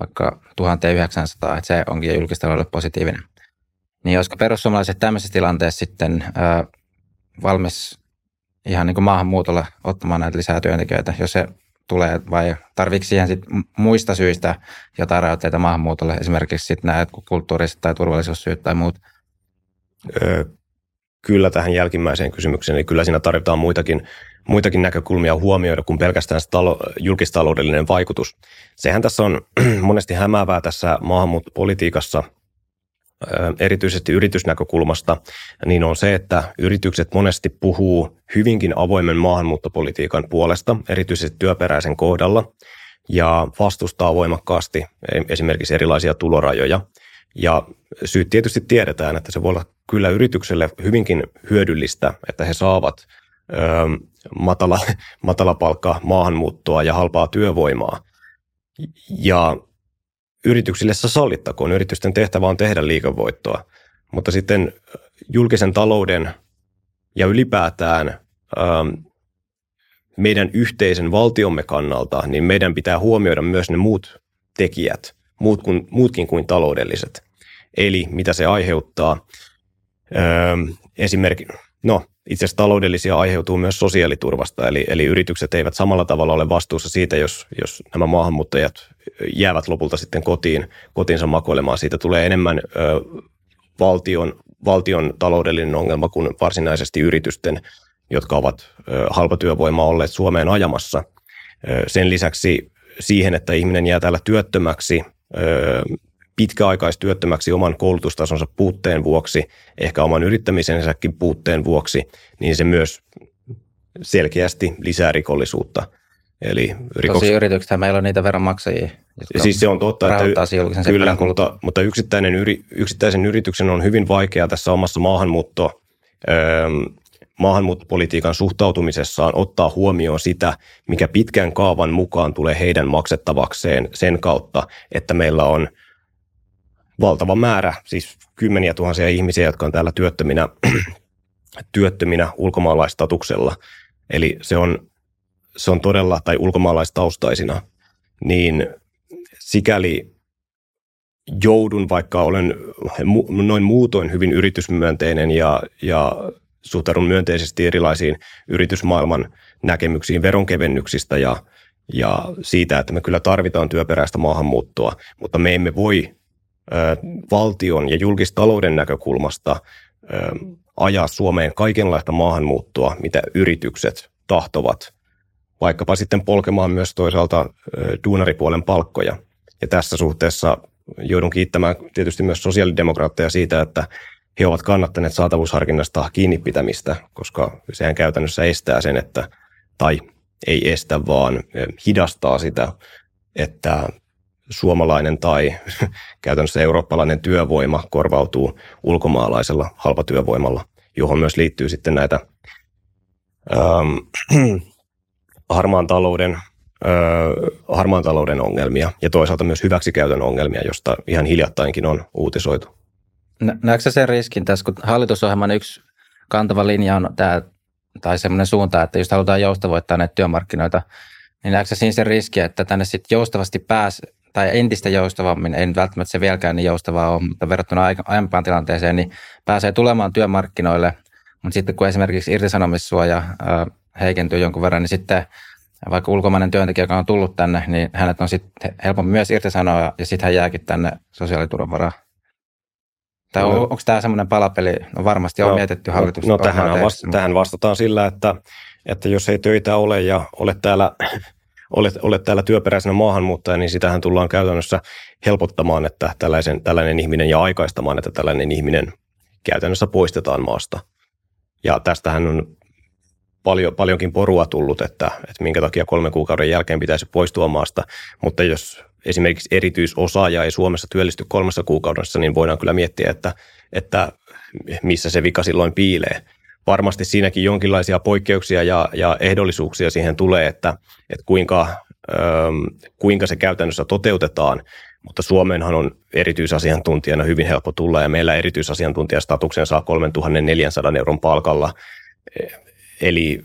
vaikka 1900, että se onkin julkistaloudelle positiivinen, niin olisiko perussuomalaiset tämmöisessä tilanteessa sitten ää, valmis ihan niin kuin maahanmuutolla ottamaan näitä lisää työntekijöitä, jos se tulee vai tarvitsi siihen sit muista syistä jotain rajoitteita maahanmuutolle, esimerkiksi sitten nämä kulttuuriset tai turvallisuussyyt tai muut? Öö, kyllä tähän jälkimmäiseen kysymykseen, niin kyllä siinä tarvitaan muitakin, muitakin näkökulmia huomioida kuin pelkästään se talo, julkistaloudellinen vaikutus. Sehän tässä on monesti hämäävää tässä maahanmuuttopolitiikassa – erityisesti yritysnäkökulmasta, niin on se, että yritykset monesti puhuu hyvinkin avoimen maahanmuuttopolitiikan puolesta, erityisesti työperäisen kohdalla, ja vastustaa voimakkaasti e, esimerkiksi erilaisia tulorajoja. Ja syyt tietysti tiedetään, että se voi olla kyllä yritykselle hyvinkin hyödyllistä, että he saavat matala, matala palkka maahanmuuttoa ja halpaa työvoimaa. Ja yrityksille se sallittakoon. Yritysten tehtävä on tehdä liikavoittoa. Mutta sitten julkisen talouden ja ylipäätään ähm, meidän yhteisen valtiomme kannalta, niin meidän pitää huomioida myös ne muut tekijät, muut kuin, muutkin kuin taloudelliset. Eli mitä se aiheuttaa. Ähm, esimerkiksi, no itse asiassa taloudellisia aiheutuu myös sosiaaliturvasta, eli, eli yritykset eivät samalla tavalla ole vastuussa siitä, jos, jos nämä maahanmuuttajat jäävät lopulta sitten kotiin, kotiinsa makoilemaan. Siitä tulee enemmän ö, valtion, valtion taloudellinen ongelma kuin varsinaisesti yritysten, jotka ovat ö, halpatyövoimaa olleet Suomeen ajamassa. Ö, sen lisäksi siihen, että ihminen jää täällä työttömäksi, ö, pitkäaikaistyöttömäksi oman koulutustasonsa puutteen vuoksi, ehkä oman yrittämisensäkin puutteen vuoksi, niin se myös selkeästi lisää rikollisuutta. Eli rikoks... Tosi yrityksethän meillä on niitä veronmaksajia, jotka siis se on totta, että kyllä, mutta, mutta yksittäinen yri, yksittäisen yrityksen on hyvin vaikea tässä omassa maahanmuutto, öö, maahanmuuttopolitiikan suhtautumisessaan ottaa huomioon sitä, mikä pitkän kaavan mukaan tulee heidän maksettavakseen sen kautta, että meillä on – valtava määrä, siis kymmeniä tuhansia ihmisiä, jotka on täällä työttöminä, työttöminä ulkomaalaistatuksella. Eli se on, se on todella, tai ulkomaalaistaustaisina, niin sikäli joudun, vaikka olen noin muutoin hyvin yritysmyönteinen ja, ja suhtaudun myönteisesti erilaisiin yritysmaailman näkemyksiin veronkevennyksistä ja, ja siitä, että me kyllä tarvitaan työperäistä maahanmuuttoa, mutta me emme voi valtion ja julkistalouden näkökulmasta ajaa Suomeen kaikenlaista maahanmuuttoa, mitä yritykset tahtovat, vaikkapa sitten polkemaan myös toisaalta duunaripuolen palkkoja. Ja tässä suhteessa joudun kiittämään tietysti myös sosiaalidemokraatteja siitä, että he ovat kannattaneet saatavuusharkinnasta kiinni pitämistä, koska sehän käytännössä estää sen, että, tai ei estä, vaan hidastaa sitä, että suomalainen tai käytännössä eurooppalainen työvoima korvautuu ulkomaalaisella halpatyövoimalla, johon myös liittyy sitten näitä ähm, harmaan, talouden, äh, harmaan talouden ongelmia ja toisaalta myös hyväksikäytön ongelmia, josta ihan hiljattainkin on uutisoitu. Näetkö sen riskin tässä, kun hallitusohjelman yksi kantava linja on tämä, tai semmoinen suunta, että jos halutaan joustavoittaa näitä työmarkkinoita, niin näetkö siinä se riski, että tänne sitten joustavasti pääs, tai entistä joustavammin, ei nyt välttämättä se vieläkään niin joustavaa ole, mutta verrattuna aiempaan tilanteeseen, niin pääsee tulemaan työmarkkinoille, mutta sitten kun esimerkiksi irtisanomissuoja heikentyy jonkun verran, niin sitten vaikka ulkomainen työntekijä, joka on tullut tänne, niin hänet on sitten helpompi myös irtisanoa ja sitten hän jääkin tänne sosiaaliturvan varaan. Tai no, onko tämä semmoinen palapeli? No varmasti on no, mietitty hallitus. No, no tähän, vasta, tähän vastataan sillä, että, että jos ei töitä ole ja olet täällä olet, olet täällä työperäisenä maahanmuuttaja, niin sitähän tullaan käytännössä helpottamaan, että tällaisen, tällainen ihminen ja aikaistamaan, että tällainen ihminen käytännössä poistetaan maasta. Ja tästähän on paljon, paljonkin porua tullut, että, että minkä takia kolmen kuukauden jälkeen pitäisi poistua maasta. Mutta jos esimerkiksi erityisosaaja ei Suomessa työllisty kolmessa kuukaudessa, niin voidaan kyllä miettiä, että, että missä se vika silloin piilee varmasti siinäkin jonkinlaisia poikkeuksia ja, ja ehdollisuuksia siihen tulee, että, että kuinka, ähm, kuinka se käytännössä toteutetaan. Mutta Suomeenhan on erityisasiantuntijana hyvin helppo tulla ja meillä erityisasiantuntijastatuksen saa 3400 euron palkalla. Eli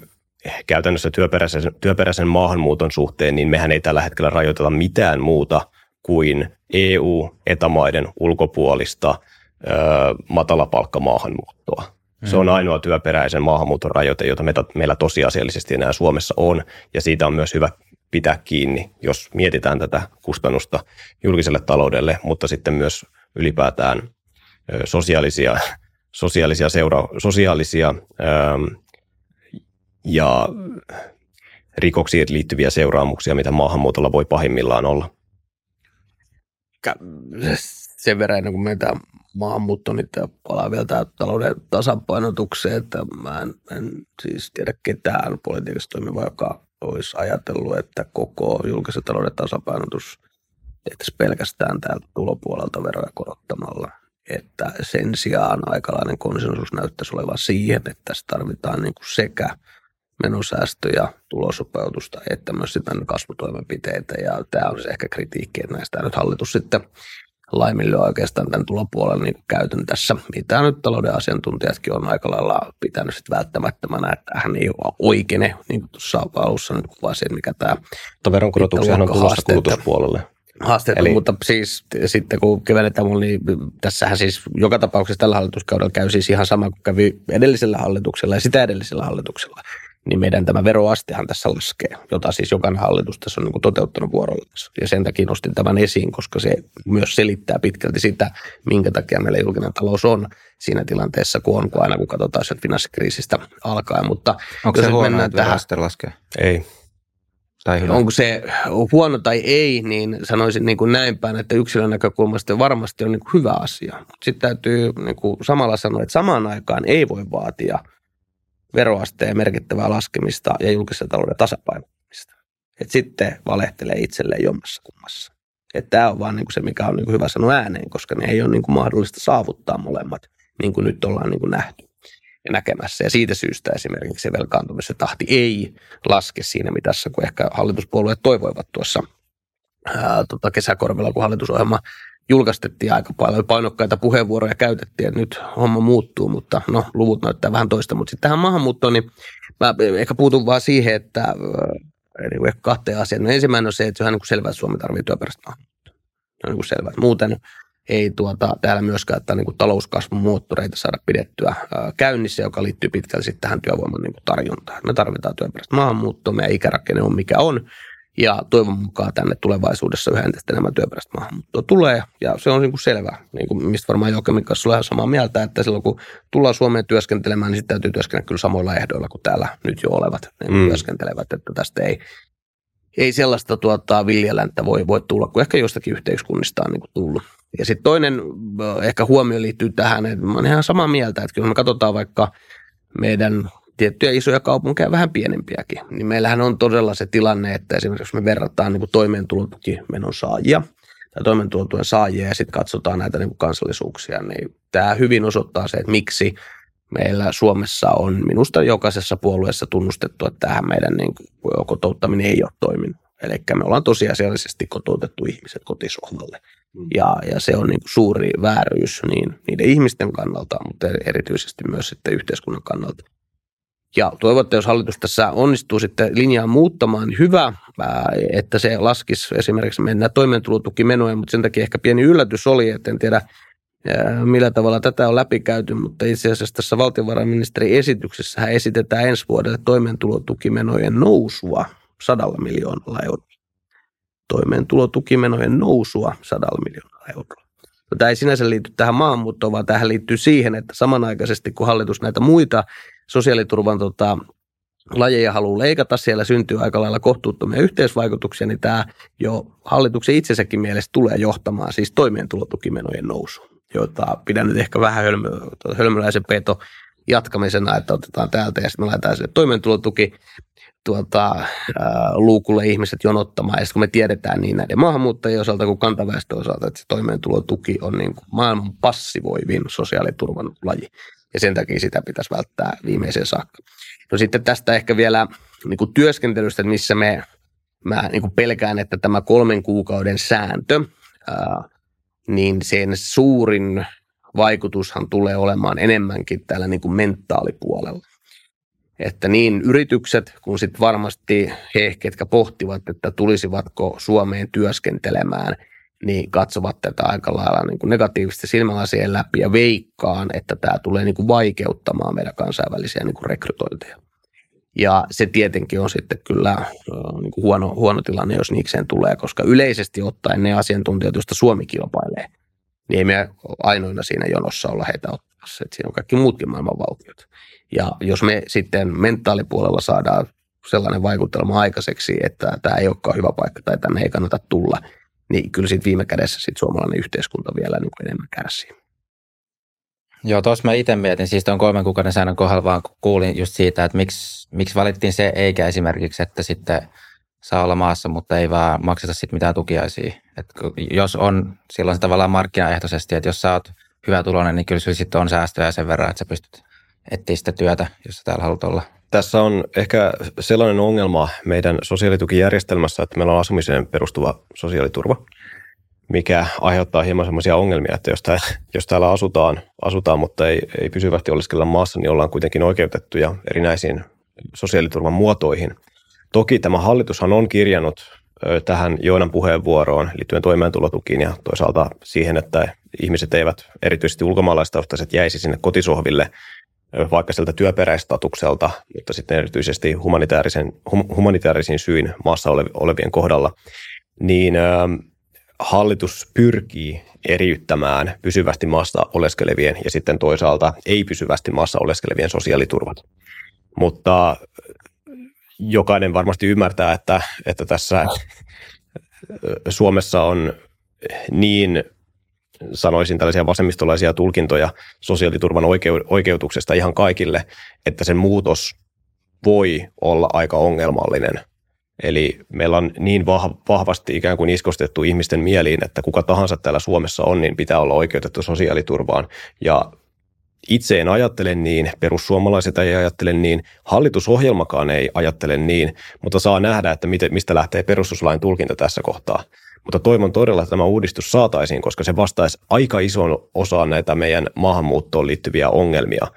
käytännössä työperäisen, työperäisen maahanmuuton suhteen, niin mehän ei tällä hetkellä rajoiteta mitään muuta kuin EU-etämaiden ulkopuolista ö, matalapalkkamaahanmuuttoa. Se on ainoa työperäisen maahanmuuton rajoite, jota meillä tosiasiallisesti enää Suomessa on, ja siitä on myös hyvä pitää kiinni, jos mietitään tätä kustannusta julkiselle taloudelle, mutta sitten myös ylipäätään sosiaalisia, sosiaalisia, seura- sosiaalisia ähm, ja rikoksiin liittyviä seuraamuksia, mitä maahanmuutolla voi pahimmillaan olla. Sen verran, ennen kuin meitä maahanmuutto, niin tämä palaa vielä tämä talouden tasapainotukseen, että mä en, en siis tiedä ketään politiikassa toimiva, joka olisi ajatellut, että koko julkisen talouden tasapainotus tehtäisiin pelkästään täältä tulopuolelta veroja korottamalla. Että sen sijaan aikalainen konsensus näyttäisi olevan siihen, että tässä tarvitaan niin kuin sekä menosäästöjä, tulosopeutusta, että myös sitten kasvutoimenpiteitä. Ja tämä on se ehkä kritiikki, että näistä nyt hallitus sitten laiminlyö oikeastaan tämän tulopuolen niin käytön tässä, mitä nyt talouden asiantuntijatkin on aika lailla pitänyt sitten välttämättömänä, että hän ei ole oikeine, niin kuin tuossa alussa nyt kuvasin, mikä tämä Mutta veronkorotuksia on tulossa kulutuspuolelle. Haasteita, Eli... mutta siis sitten kun kevennetään mulle, niin tässähän siis joka tapauksessa tällä hallituskaudella käy siis ihan sama kuin kävi edellisellä hallituksella ja sitä edellisellä hallituksella niin meidän tämä veroastehan tässä laskee, jota siis jokainen hallitus tässä on niin toteuttanut vuorollaan. Ja sen takia nostin tämän esiin, koska se myös selittää pitkälti sitä, minkä takia meillä julkinen talous on siinä tilanteessa, kun on, kun aina kun katsotaan sen finanssikriisistä alkaen. Mutta Onko se huono, että tähän, laskee? Ei. Tai hyvä. Onko se huono tai ei, niin sanoisin niin kuin näin päin, että yksilön näkökulmasta varmasti on niin kuin hyvä asia. Sitten täytyy niin kuin samalla sanoa, että samaan aikaan ei voi vaatia – veroasteen merkittävää laskemista ja julkisen talouden tasapainottamista. Että sitten valehtelee itselleen jommassa kummassa. Tämä on vaan niin kuin se, mikä on niin kuin hyvä sanoa ääneen, koska ne ei ole niin kuin mahdollista saavuttaa molemmat, niin kuin nyt ollaan niin kuin nähty ja näkemässä. Ja siitä syystä esimerkiksi se velkaantumisen tahti ei laske siinä mitassa, kuin ehkä hallituspuolueet toivoivat tuossa ää, tota kesäkorvilla, kun hallitusohjelma julkaistettiin aika paljon painokkaita puheenvuoroja käytettiin, nyt homma muuttuu, mutta no luvut näyttää vähän toista. Mutta sitten tähän maahanmuuttoon, niin mä ehkä puutun vaan siihen, että niin kahteen asiaan. No ensimmäinen on se, että se on niin selvää, että Suomi tarvitsee työperäistä maahanmuuttoa. Se on niin selvää. Muuten ei tuota, täällä myöskään että niin talouskasvun moottoreita saada pidettyä ää, käynnissä, joka liittyy pitkälti tähän työvoiman niin tarjontaan. Me tarvitaan työperäistä maahanmuuttoa, meidän ikärakenne on mikä on, ja toivon mukaan tänne tulevaisuudessa yhä entistä enemmän työperäistä maahanmuuttoa tulee. Ja se on niin kuin selvä, niin kuin mistä varmaan Joakimin kanssa ihan samaa mieltä, että silloin kun tullaan Suomeen työskentelemään, niin sitten täytyy työskennellä kyllä samoilla ehdoilla kuin täällä nyt jo olevat niin mm. työskentelevät. Että tästä ei, ei sellaista tuota, viljelänttä voi, voi tulla, kuin ehkä jostakin yhteiskunnista on niin kuin tullut. Ja sitten toinen ehkä huomio liittyy tähän, että mä olen ihan samaa mieltä, että kyllä me katsotaan vaikka meidän tiettyjä isoja kaupunkeja, vähän pienempiäkin, niin meillähän on todella se tilanne, että esimerkiksi jos me verrataan niin toimeentulotukimenon saajia tai toimeentulotuen saajia ja sitten katsotaan näitä niin kuin kansallisuuksia, niin tämä hyvin osoittaa se, että miksi meillä Suomessa on minusta jokaisessa puolueessa tunnustettu, että tähän meidän niin kuin, kotouttaminen ei ole toiminut. Eli me ollaan tosiasiallisesti kotoutettu ihmiset kotisohvalle. Mm. Ja, ja se on niin kuin suuri vääryys niin niiden ihmisten kannalta, mutta erityisesti myös sitten yhteiskunnan kannalta. Ja toivon, että jos hallitus tässä onnistuu sitten linjaa muuttamaan, niin hyvä, että se laskisi esimerkiksi mennä toimeentulotukimenoja, mutta sen takia ehkä pieni yllätys oli, että en tiedä millä tavalla tätä on läpikäyty, mutta itse asiassa tässä valtiovarainministerin esityksessä esitetään ensi vuodelle toimeentulotukimenojen nousua sadalla miljoonalla eurolla. Toimeentulotukimenojen nousua sadalla miljoonalla eurolla. Tämä ei sinänsä liity tähän maahanmuuttoon, vaan tähän liittyy siihen, että samanaikaisesti kun hallitus näitä muita sosiaaliturvan tota, lajeja haluaa leikata, siellä syntyy aika lailla kohtuuttomia yhteisvaikutuksia, niin tämä jo hallituksen itsensäkin mielestä tulee johtamaan siis toimeentulotukimenojen nousu, jota pidän nyt ehkä vähän hölmö, hölmöläisen peto jatkamisena, että otetaan täältä ja sitten me laitetaan se toimeentulotuki tuota, ää, luukulle ihmiset jonottamaan. Ja kun me tiedetään niin näiden maahanmuuttajien osalta kuin kantaväestön osalta, että se toimeentulotuki on niin kuin maailman passivoivin sosiaaliturvan laji ja sen takia sitä pitäisi välttää viimeiseen saakka. No sitten tästä ehkä vielä niin kuin työskentelystä, missä me, mä niin kuin pelkään, että tämä kolmen kuukauden sääntö, ää, niin sen suurin vaikutushan tulee olemaan enemmänkin täällä niin kuin mentaalipuolella. Että niin yritykset kuin sitten varmasti he, ketkä pohtivat, että tulisivatko Suomeen työskentelemään – niin katsovat tätä aika lailla niin kuin negatiivisesti silmälasien läpi ja veikkaan, että tämä tulee niin kuin vaikeuttamaan meidän kansainvälisiä niin kuin rekrytointeja. Ja se tietenkin on sitten kyllä niin kuin huono, huono tilanne, jos niikseen tulee, koska yleisesti ottaen ne asiantuntijat, joista Suomi kilpailee, niin ei me ainoina siinä jonossa olla heitä ottamassa. Että siinä on kaikki muutkin maailman valtiot. Ja jos me sitten mentaalipuolella saadaan sellainen vaikutelma aikaiseksi, että tämä ei olekaan hyvä paikka tai tänne ei kannata tulla – niin kyllä sitten viime kädessä sit suomalainen yhteiskunta vielä niin enemmän kärsii. Joo, tuossa mä itse mietin, siis tuon kolmen kuukauden säännön kohdalla vaan kuulin just siitä, että miksi, miksi valittiin se, eikä esimerkiksi, että sitten saa olla maassa, mutta ei vaan makseta sitten mitään tukiaisia. Et jos on silloin se tavallaan markkinaehtoisesti, että jos sä oot hyvä tulonen, niin kyllä sitten on säästöjä sen verran, että sä pystyt etsiä sitä työtä, jos sä täällä haluat olla. Tässä on ehkä sellainen ongelma meidän sosiaalitukijärjestelmässä, että meillä on asumiseen perustuva sosiaaliturva, mikä aiheuttaa hieman sellaisia ongelmia, että jos, täällä, jos täällä asutaan, asutaan, mutta ei, ei pysyvästi oleskella maassa, niin ollaan kuitenkin oikeutettuja erinäisiin sosiaaliturvan muotoihin. Toki tämä hallitushan on kirjannut tähän Joonan puheenvuoroon liittyen toimeentulotukiin ja toisaalta siihen, että ihmiset eivät erityisesti ulkomaalaistaustaiset jäisi sinne kotisohville vaikka sieltä työperäistatukselta, mutta sitten erityisesti humanitaarisen, hum, humanitaarisin syin maassa olevien kohdalla, niin hallitus pyrkii eriyttämään pysyvästi maassa oleskelevien ja sitten toisaalta ei pysyvästi maassa oleskelevien sosiaaliturvat. Mutta jokainen varmasti ymmärtää, että, että tässä Suomessa on niin sanoisin tällaisia vasemmistolaisia tulkintoja sosiaaliturvan oikeutuksesta ihan kaikille, että sen muutos voi olla aika ongelmallinen. Eli meillä on niin vahvasti ikään kuin iskostettu ihmisten mieliin, että kuka tahansa täällä Suomessa on, niin pitää olla oikeutettu sosiaaliturvaan. Ja itse en ajattele niin, perussuomalaiset ei ajattele niin, hallitusohjelmakaan ei ajattele niin, mutta saa nähdä, että mistä lähtee perustuslain tulkinta tässä kohtaa. Mutta toivon todella, että tämä uudistus saataisiin, koska se vastaisi aika ison osaan näitä meidän maahanmuuttoon liittyviä ongelmia,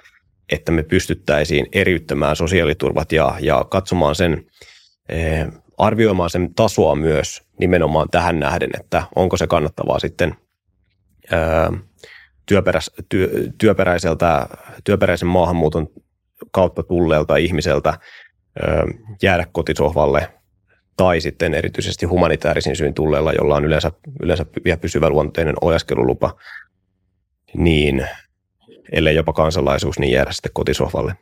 että me pystyttäisiin eriyttämään sosiaaliturvat ja, ja katsomaan sen, eh, arvioimaan sen tasoa myös nimenomaan tähän nähden, että onko se kannattavaa sitten eh, työperäis, työ, työperäiseltä, työperäisen maahanmuuton kautta tulleelta ihmiseltä jäädä kotisohvalle tai sitten erityisesti humanitaarisin syyn tulleella, jolla on yleensä, yleensä vielä pysyvä luonteinen oleskelulupa, niin ellei jopa kansalaisuus, niin jäädä sitten kotisohvalle.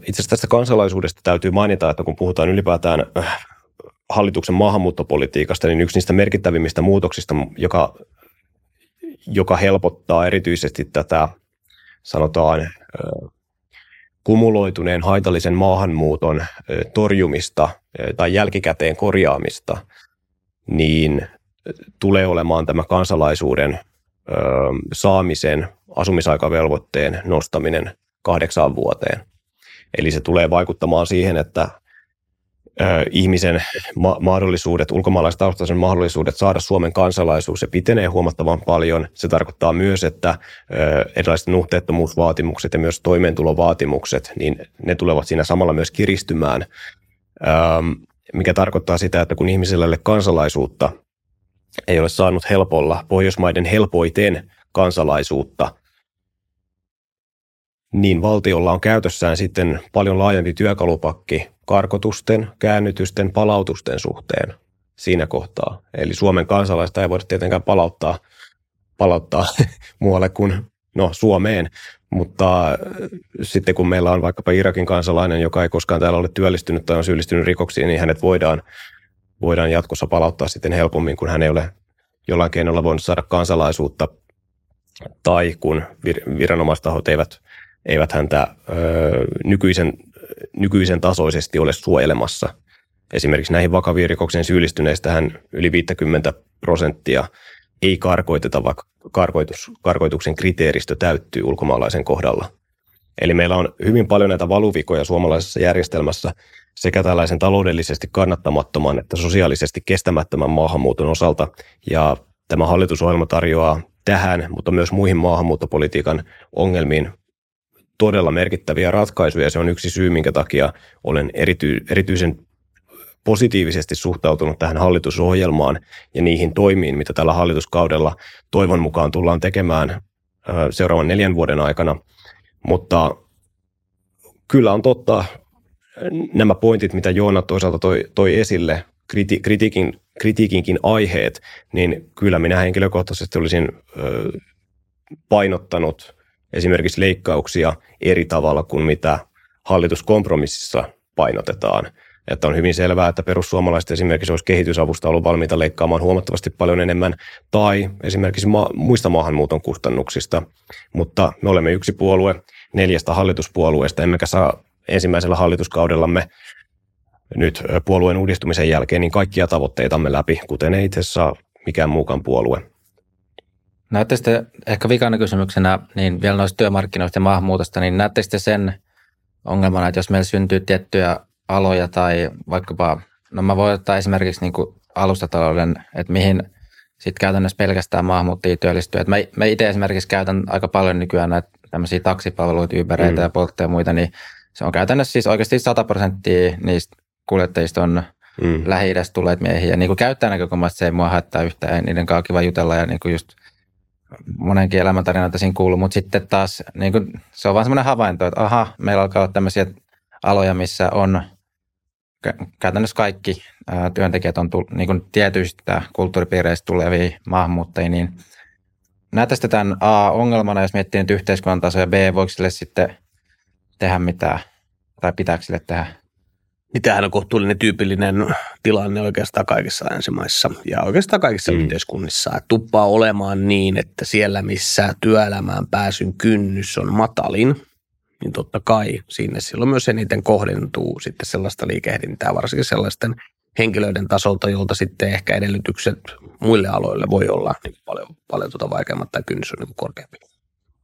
Itse asiassa tästä kansalaisuudesta täytyy mainita, että kun puhutaan ylipäätään hallituksen maahanmuuttopolitiikasta, niin yksi niistä merkittävimmistä muutoksista, joka joka helpottaa erityisesti tätä, sanotaan, kumuloituneen haitallisen maahanmuuton torjumista tai jälkikäteen korjaamista, niin tulee olemaan tämä kansalaisuuden saamisen asumisaikavelvoitteen nostaminen kahdeksaan vuoteen. Eli se tulee vaikuttamaan siihen, että ihmisen ma- mahdollisuudet, ulkomaalaistaustaisen mahdollisuudet saada Suomen kansalaisuus, se pitenee huomattavan paljon. Se tarkoittaa myös, että erilaiset nuhteettomuusvaatimukset ja myös toimeentulovaatimukset, niin ne tulevat siinä samalla myös kiristymään, mikä tarkoittaa sitä, että kun ole kansalaisuutta, ei ole saanut helpolla, Pohjoismaiden helpoiten kansalaisuutta, niin valtiolla on käytössään sitten paljon laajempi työkalupakki karkotusten, käännytysten, palautusten suhteen siinä kohtaa. Eli Suomen kansalaista ei voida tietenkään palauttaa, palauttaa muualle kuin no, Suomeen, mutta äh, sitten kun meillä on vaikkapa Irakin kansalainen, joka ei koskaan täällä ole työllistynyt tai on syyllistynyt rikoksiin, niin hänet voidaan, voidaan jatkossa palauttaa sitten helpommin, kun hän ei ole jollain keinolla voinut saada kansalaisuutta tai kun vir- viranomaistahot eivät, eivät häntä ö, nykyisen nykyisen tasoisesti ole suojelemassa. Esimerkiksi näihin vakaviin rikoksiin syyllistyneistä hän yli 50 prosenttia ei karkoiteta, vaikka karkoitus, karkoituksen kriteeristö täyttyy ulkomaalaisen kohdalla. Eli meillä on hyvin paljon näitä valuvikoja suomalaisessa järjestelmässä sekä tällaisen taloudellisesti kannattamattoman että sosiaalisesti kestämättömän maahanmuuton osalta. Ja tämä hallitusohjelma tarjoaa tähän, mutta myös muihin maahanmuuttopolitiikan ongelmiin todella merkittäviä ratkaisuja. Se on yksi syy, minkä takia olen erity, erityisen positiivisesti suhtautunut tähän hallitusohjelmaan ja niihin toimiin, mitä tällä hallituskaudella toivon mukaan tullaan tekemään seuraavan neljän vuoden aikana. Mutta kyllä on totta nämä pointit, mitä Joona toisaalta toi, toi esille, kriti, kritiikin, kritiikinkin aiheet, niin kyllä minä henkilökohtaisesti olisin painottanut esimerkiksi leikkauksia eri tavalla kuin mitä hallituskompromississa painotetaan. Että on hyvin selvää, että perussuomalaiset esimerkiksi olisi kehitysavusta ollut valmiita leikkaamaan huomattavasti paljon enemmän, tai esimerkiksi ma- muista maahanmuuton kustannuksista. Mutta me olemme yksi puolue neljästä hallituspuolueesta, emmekä saa ensimmäisellä hallituskaudellamme nyt puolueen uudistumisen jälkeen niin kaikkia tavoitteitamme läpi, kuten ei itse saa mikään muukaan puolue. Näette sitten ehkä vikana kysymyksenä, niin vielä noista työmarkkinoista ja maahanmuutosta, niin näette sitten sen ongelmana, että jos meillä syntyy tiettyjä aloja tai vaikkapa, no mä voin ottaa esimerkiksi niin kuin alustatalouden, että mihin sitten käytännössä pelkästään maahanmuuttajia työllistyy. Et mä, mä itse esimerkiksi käytän aika paljon nykyään näitä tämmöisiä taksipalveluita, Ubereita mm. ja Boltteja ja muita, niin se on käytännössä siis oikeasti 100 prosenttia niistä kuljettajista on mm. lähi tulleet miehiä. Ja niin kuin näkökulmasta se ei mua haittaa yhtään, niiden kanssa kiva jutella ja niin kuin just monenkin elämäntarinoita siinä kuuluu, mutta sitten taas niin kuin, se on vaan semmoinen havainto, että aha, meillä alkaa olla tämmöisiä aloja, missä on käytännössä kaikki ää, työntekijät on tull, niin kuin tietyistä kulttuuripiireistä tulevia maahanmuuttajia, niin näette sitä tämän A ongelmana, jos miettii nyt yhteiskunnan tasoa, ja B, voiko sille sitten tehdä mitään, tai pitääkö sille tehdä? Mitähän on kohtuullinen tyypillinen tilanne oikeastaan kaikissa länsimaissa ja oikeastaan kaikissa mm. yhteiskunnissa. Tuppaa olemaan niin, että siellä missä työelämään pääsyn kynnys on matalin, niin totta kai sinne silloin myös eniten kohdentuu sitten sellaista liikehdintää, varsinkin sellaisten henkilöiden tasolta, jolta sitten ehkä edellytykset muille aloille voi olla niin paljon, paljon tuota vaikeammat tai kynnys on niin korkeampi.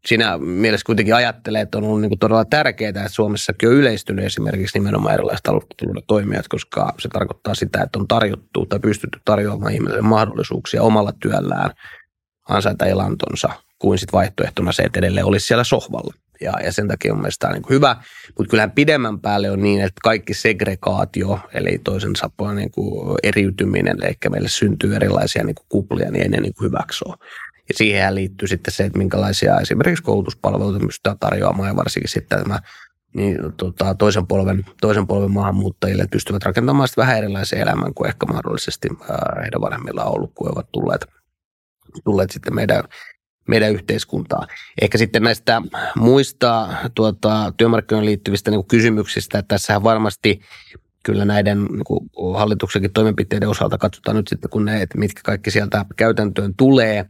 Siinä mielessä kuitenkin ajattelee, että on ollut niin todella tärkeää, että Suomessakin on yleistynyt esimerkiksi nimenomaan erilaiset alustatalouden toimijat, koska se tarkoittaa sitä, että on tarjottu tai pystytty tarjoamaan ihmisille mahdollisuuksia omalla työllään ansaita elantonsa kuin sitten vaihtoehtona se, että edelleen olisi siellä sohvalla ja, ja sen takia on mielestäni niin hyvä. Mutta kyllähän pidemmän päälle on niin, että kaikki segregaatio, eli toisen sapoin niin kuin eriytyminen, eli meille syntyy erilaisia niin kuin kuplia, niin ei ne niin kuin hyväksyä. Ja siihen liittyy sitten se, että minkälaisia esimerkiksi koulutuspalveluita pystytään tarjoamaan ja varsinkin sitten tämä niin, tota, toisen, polven, toisen polven maahanmuuttajille pystyvät rakentamaan sitten vähän erilaisen elämän kuin ehkä mahdollisesti ää, heidän vanhemmillaan on ollut, kun he ovat tulleet, tulleet sitten meidän meidän yhteiskuntaa. Ehkä sitten näistä muista tuota, työmarkkinoihin liittyvistä niin kysymyksistä, että tässähän varmasti kyllä näiden niin hallituksenkin toimenpiteiden osalta katsotaan nyt sitten, kun ne, että mitkä kaikki sieltä käytäntöön tulee,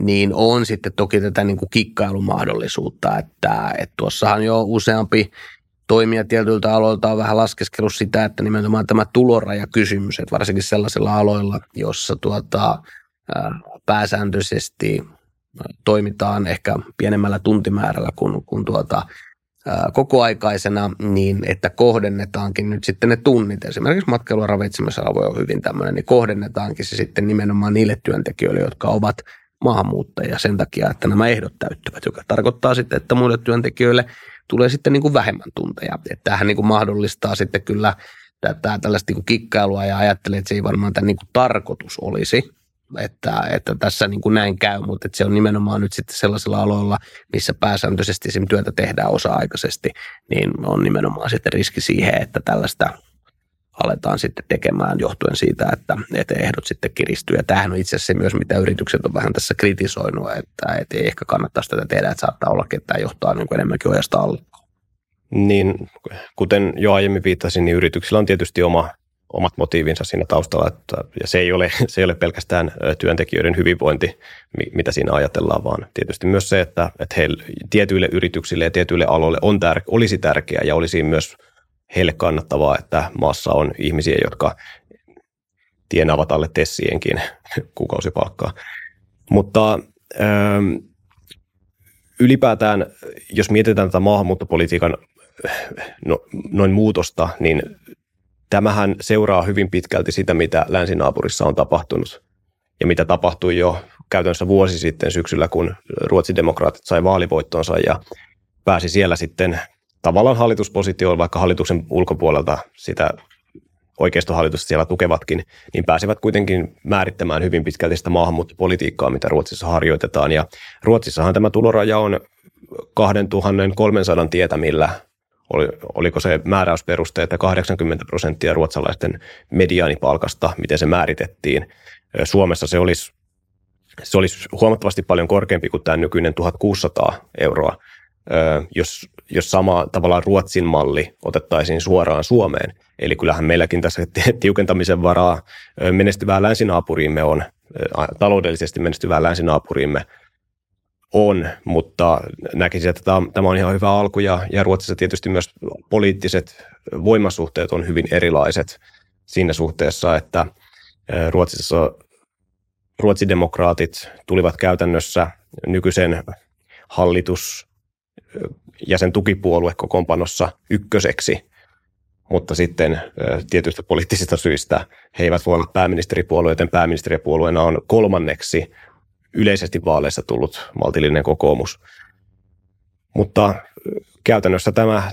niin on sitten toki tätä niin kuin kikkailumahdollisuutta, että, että tuossahan jo useampi toimija tietyiltä aloilta on vähän laskeskellut sitä, että nimenomaan tämä tulorajakysymys, että varsinkin sellaisilla aloilla, jossa tuota, pääsääntöisesti toimitaan ehkä pienemmällä tuntimäärällä kuin, kuin tuota, kokoaikaisena, niin että kohdennetaankin nyt sitten ne tunnit. Esimerkiksi matkailu- ja ravitsemisala voi olla hyvin tämmöinen, niin kohdennetaankin se sitten nimenomaan niille työntekijöille, jotka ovat maahanmuuttajia sen takia, että nämä ehdot täyttyvät, joka tarkoittaa sitten, että muille työntekijöille tulee sitten niin kuin vähemmän tunteja. Että tämähän niin kuin mahdollistaa sitten kyllä tätä tällaista niin kuin kikkailua ja ajattelee, että se ei varmaan tämä niin kuin tarkoitus olisi, että, että tässä niin kuin näin käy, mutta että se on nimenomaan nyt sitten sellaisilla aloilla, missä pääsääntöisesti sim työtä tehdään osa-aikaisesti, niin on nimenomaan sitten riski siihen, että tällaista aletaan sitten tekemään johtuen siitä, että, että ehdot sitten kiristyy. Ja tämähän on itse asiassa myös, mitä yritykset on vähän tässä kritisoinut, että, että ei ehkä kannattaisi tätä tehdä, että saattaa olla, että tämä johtaa niin kuin enemmänkin ojasta alle. Niin, kuten jo aiemmin viittasin, niin yrityksillä on tietysti oma omat motiivinsa siinä taustalla, että, ja se ei, ole, se ei ole pelkästään työntekijöiden hyvinvointi, mitä siinä ajatellaan, vaan tietysti myös se, että, että heille, tietyille yrityksille ja tietyille aloille on tär, olisi tärkeää ja olisi myös heille kannattavaa, että maassa on ihmisiä, jotka tienaavat alle tessienkin kuukausipalkkaa. Mutta ähm, ylipäätään, jos mietitään tätä maahanmuuttopolitiikan no, noin muutosta, niin tämähän seuraa hyvin pitkälti sitä, mitä länsinaapurissa on tapahtunut ja mitä tapahtui jo käytännössä vuosi sitten syksyllä, kun ruotsidemokraatit sai vaalivoittonsa ja pääsi siellä sitten tavallaan hallituspositioon, vaikka hallituksen ulkopuolelta sitä oikeistohallitusta siellä tukevatkin, niin pääsevät kuitenkin määrittämään hyvin pitkälti sitä maahanmuuttopolitiikkaa, mitä Ruotsissa harjoitetaan. Ja Ruotsissahan tämä tuloraja on 2300 tietämillä oli, oliko se määräysperuste, että 80 prosenttia ruotsalaisten mediaanipalkasta, miten se määritettiin. Suomessa se olisi, se olisi huomattavasti paljon korkeampi kuin tämä nykyinen 1600 euroa, jos, jos sama tavallaan Ruotsin malli otettaisiin suoraan Suomeen. Eli kyllähän meilläkin tässä tiukentamisen varaa menestyvää länsinaapuriimme on, taloudellisesti menestyvää länsinaapuriimme on, mutta näkisin, että tämä on ihan hyvä alku ja, ja Ruotsissa tietysti myös poliittiset voimasuhteet on hyvin erilaiset siinä suhteessa, että Ruotsissa ruotsidemokraatit tulivat käytännössä nykyisen hallitus ja sen tukipuolue kokoonpanossa ykköseksi, mutta sitten tietystä poliittisista syistä he eivät voi olla pääministeripuolue, joten pääministeripuolueena on kolmanneksi yleisesti vaaleissa tullut maltillinen kokoomus. Mutta käytännössä tämä,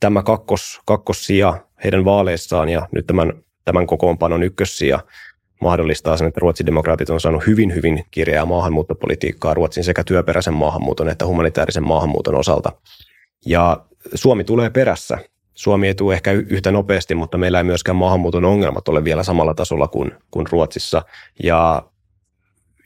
tämä kakkos, kakkossija heidän vaaleissaan ja nyt tämän, tämän kokoonpanon ykkössija mahdollistaa sen, että Ruotsin demokraatit on saanut hyvin, hyvin kirjaa maahanmuuttopolitiikkaa Ruotsin sekä työperäisen maahanmuuton että humanitaarisen maahanmuuton osalta. Ja Suomi tulee perässä. Suomi ei tule ehkä yhtä nopeasti, mutta meillä ei myöskään maahanmuuton ongelmat ole vielä samalla tasolla kuin, kuin Ruotsissa. Ja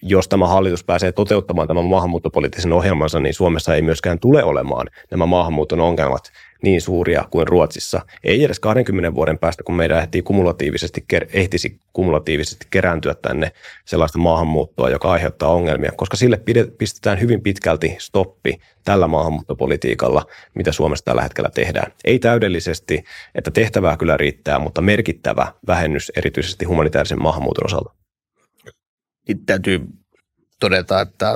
jos tämä hallitus pääsee toteuttamaan tämän maahanmuuttopoliittisen ohjelmansa, niin Suomessa ei myöskään tule olemaan nämä maahanmuuton ongelmat niin suuria kuin Ruotsissa. Ei edes 20 vuoden päästä, kun meidän ehtii kumulatiivisesti, ehtisi kumulatiivisesti kerääntyä tänne sellaista maahanmuuttoa, joka aiheuttaa ongelmia, koska sille pistetään hyvin pitkälti stoppi tällä maahanmuuttopolitiikalla, mitä Suomessa tällä hetkellä tehdään. Ei täydellisesti, että tehtävää kyllä riittää, mutta merkittävä vähennys erityisesti humanitaarisen maahanmuuton osalta. Nyt täytyy todeta, että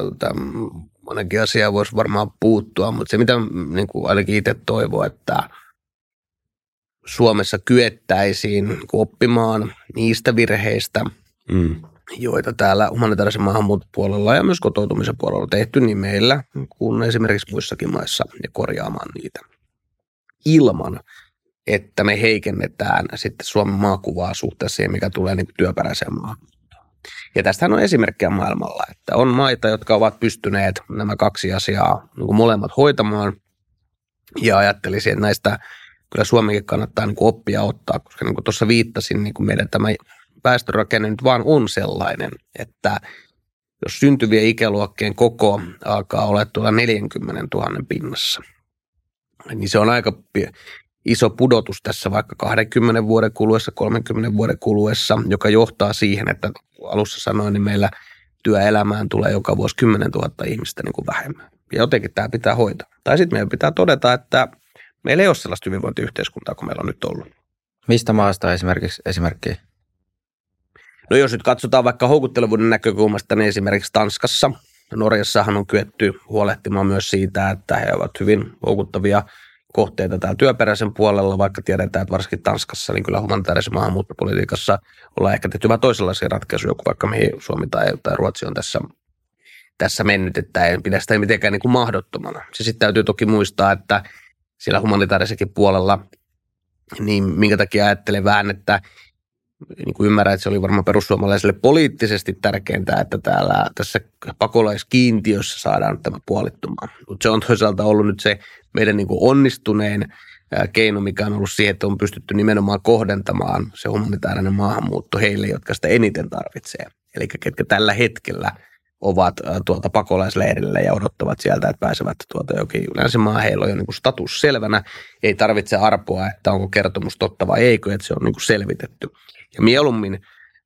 monenkin asiaa voisi varmaan puuttua, mutta se mitä niin kuin ainakin itse toivon, että Suomessa kyettäisiin oppimaan niistä virheistä, mm. joita täällä humanitaarisen maahanmuuton puolella ja myös kotoutumisen puolella on tehty niin meillä kuin esimerkiksi muissakin maissa ja korjaamaan niitä ilman, että me heikennetään sitten Suomen maakuvaa suhteessa siihen, mikä tulee niin työperäiseen maahan. Ja tästähän on esimerkkejä maailmalla, että on maita, jotka ovat pystyneet nämä kaksi asiaa niin molemmat hoitamaan. Ja ajattelisin, että näistä kyllä Suomenkin kannattaa niin oppia ottaa, koska niin kuin tuossa viittasin, niin kuin meidän tämä väestörakenne nyt vaan on sellainen, että jos syntyvien ikäluokkien koko alkaa olla tuolla 40 000 pinnassa, niin se on aika iso pudotus tässä vaikka 20 vuoden kuluessa, 30 vuoden kuluessa, joka johtaa siihen, että alussa sanoin, niin meillä työelämään tulee joka vuosi 10 000 ihmistä niin kuin vähemmän. Ja jotenkin tämä pitää hoitaa. Tai sitten meidän pitää todeta, että meillä ei ole sellaista hyvinvointiyhteiskuntaa kuin meillä on nyt ollut. Mistä maasta esimerkiksi esimerkkiä? No jos nyt katsotaan vaikka houkuttelevuuden näkökulmasta, niin esimerkiksi Tanskassa, Norjassahan on kyetty huolehtimaan myös siitä, että he ovat hyvin houkuttavia kohteita täällä työperäisen puolella, vaikka tiedetään, että varsinkin Tanskassa, niin kyllä humanitaarisen maahanmuuttopolitiikassa ollaan ehkä tehty vähän toisenlaisia ratkaisuja kuin vaikka mihin Suomi tai, tai Ruotsi on tässä, tässä mennyt, että ei pidä sitä mitenkään niin kuin mahdottomana. Se sitten täytyy toki muistaa, että siellä humanitaarisenkin puolella, niin minkä takia ajattelen vähän, että niin kuin ymmärrän, että se oli varmaan perussuomalaisille poliittisesti tärkeintä, että täällä tässä pakolaiskiintiössä saadaan tämä puolittumaan. Mutta se on toisaalta ollut nyt se meidän niin kuin onnistuneen keino, mikä on ollut siihen, että on pystytty nimenomaan kohdentamaan se humanitaarinen maahanmuutto heille, jotka sitä eniten tarvitsee. Eli ketkä tällä hetkellä ovat tuolta pakolaisleirillä ja odottavat sieltä, että pääsevät tuolta jokin länsimaan. Heillä on jo niin kuin status selvänä. Ei tarvitse arpoa, että onko kertomus totta vai eikö, että se on niin kuin selvitetty. Ja mieluummin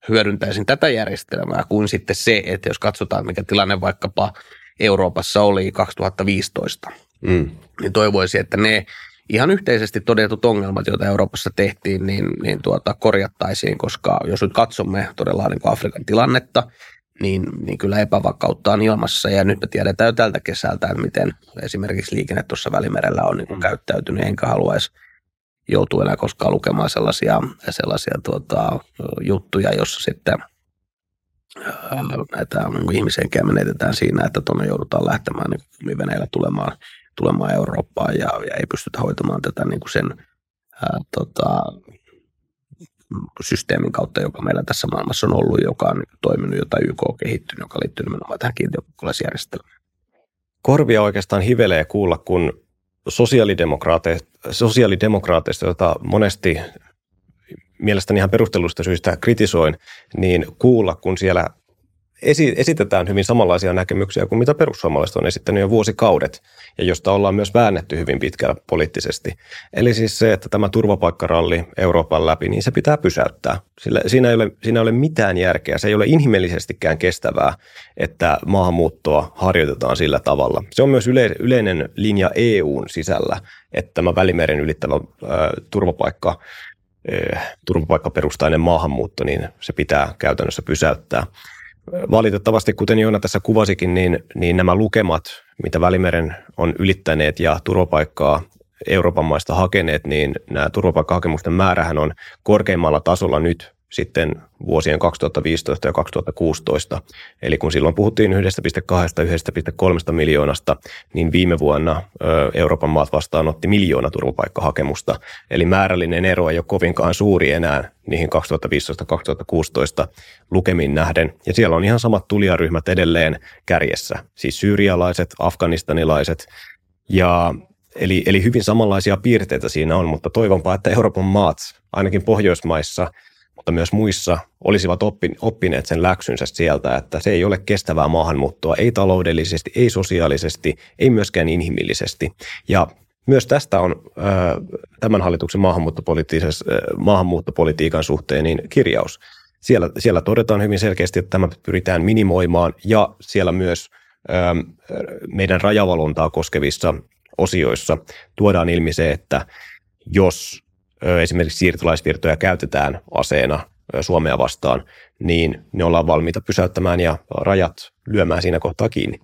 hyödyntäisin tätä järjestelmää kuin sitten se, että jos katsotaan, mikä tilanne vaikkapa Euroopassa oli 2015, mm. niin toivoisin, että ne ihan yhteisesti todetut ongelmat, joita Euroopassa tehtiin, niin, niin tuota, korjattaisiin, koska jos nyt katsomme todella niin Afrikan tilannetta, niin, niin kyllä epävakautta on ilmassa. Ja nyt me tiedetään jo tältä kesältä, että miten esimerkiksi liikenne tuossa Välimerellä on niin kuin mm. käyttäytynyt, enkä haluaisi joutuu enää koskaan lukemaan sellaisia, sellaisia tuota, juttuja, jossa sitten näitä niin ihmisenkeä menetetään siinä, että tuonne joudutaan lähtemään niin veneillä tulemaan, tulemaan Eurooppaan ja, ja ei pystytä hoitamaan tätä niin kuin sen ää, tota, systeemin kautta, joka meillä tässä maailmassa on ollut, joka on toiminut, jota YK on kehittynyt, joka liittyy nimenomaan tähän kiintiöpakolaisjärjestelmään. Korvia oikeastaan hivelee kuulla, kun sosiaalidemokraateista, jota monesti mielestäni ihan perustellusta syistä kritisoin, niin kuulla, kun siellä esi- esitetään hyvin samanlaisia näkemyksiä kuin mitä perussuomalaiset on esittänyt jo vuosikaudet ja josta ollaan myös väännetty hyvin pitkällä poliittisesti. Eli siis se, että tämä turvapaikkaralli Euroopan läpi, niin se pitää pysäyttää. Sillä siinä, ei ole, siinä ei ole mitään järkeä. Se ei ole inhimillisestikään kestävää, että maahanmuuttoa harjoitetaan sillä tavalla. Se on myös yle, yleinen linja EUn sisällä, että tämä välimeren ylittävä äh, turvapaikka turvapaikkaperustainen maahanmuutto, niin se pitää käytännössä pysäyttää. Valitettavasti, kuten Joona tässä kuvasikin, niin, niin nämä lukemat, mitä Välimeren on ylittäneet ja turvapaikkaa Euroopan maista hakeneet, niin nämä turvapaikkahakemusten määrähän on korkeimmalla tasolla nyt sitten vuosien 2015 ja 2016. Eli kun silloin puhuttiin 1,2-1,3 miljoonasta, niin viime vuonna Euroopan maat vastaanotti miljoona turvapaikkahakemusta. Eli määrällinen ero ei ole kovinkaan suuri enää niihin 2015-2016 lukemiin nähden. Ja siellä on ihan samat tulijaryhmät edelleen kärjessä, siis syyrialaiset, afganistanilaiset ja Eli, eli hyvin samanlaisia piirteitä siinä on, mutta toivonpa, että Euroopan maat, ainakin Pohjoismaissa, mutta myös muissa olisivat oppineet sen läksynsä sieltä, että se ei ole kestävää maahanmuuttoa, ei taloudellisesti, ei sosiaalisesti, ei myöskään inhimillisesti. Ja myös tästä on tämän hallituksen maahanmuuttopolitiikan suhteen niin kirjaus. Siellä, siellä todetaan hyvin selkeästi, että tämä pyritään minimoimaan ja siellä myös meidän rajavalontaa koskevissa osioissa tuodaan ilmi se, että jos esimerkiksi siirtolaisvirtoja käytetään aseena Suomea vastaan, niin ne ollaan valmiita pysäyttämään ja rajat lyömään siinä kohtaa kiinni.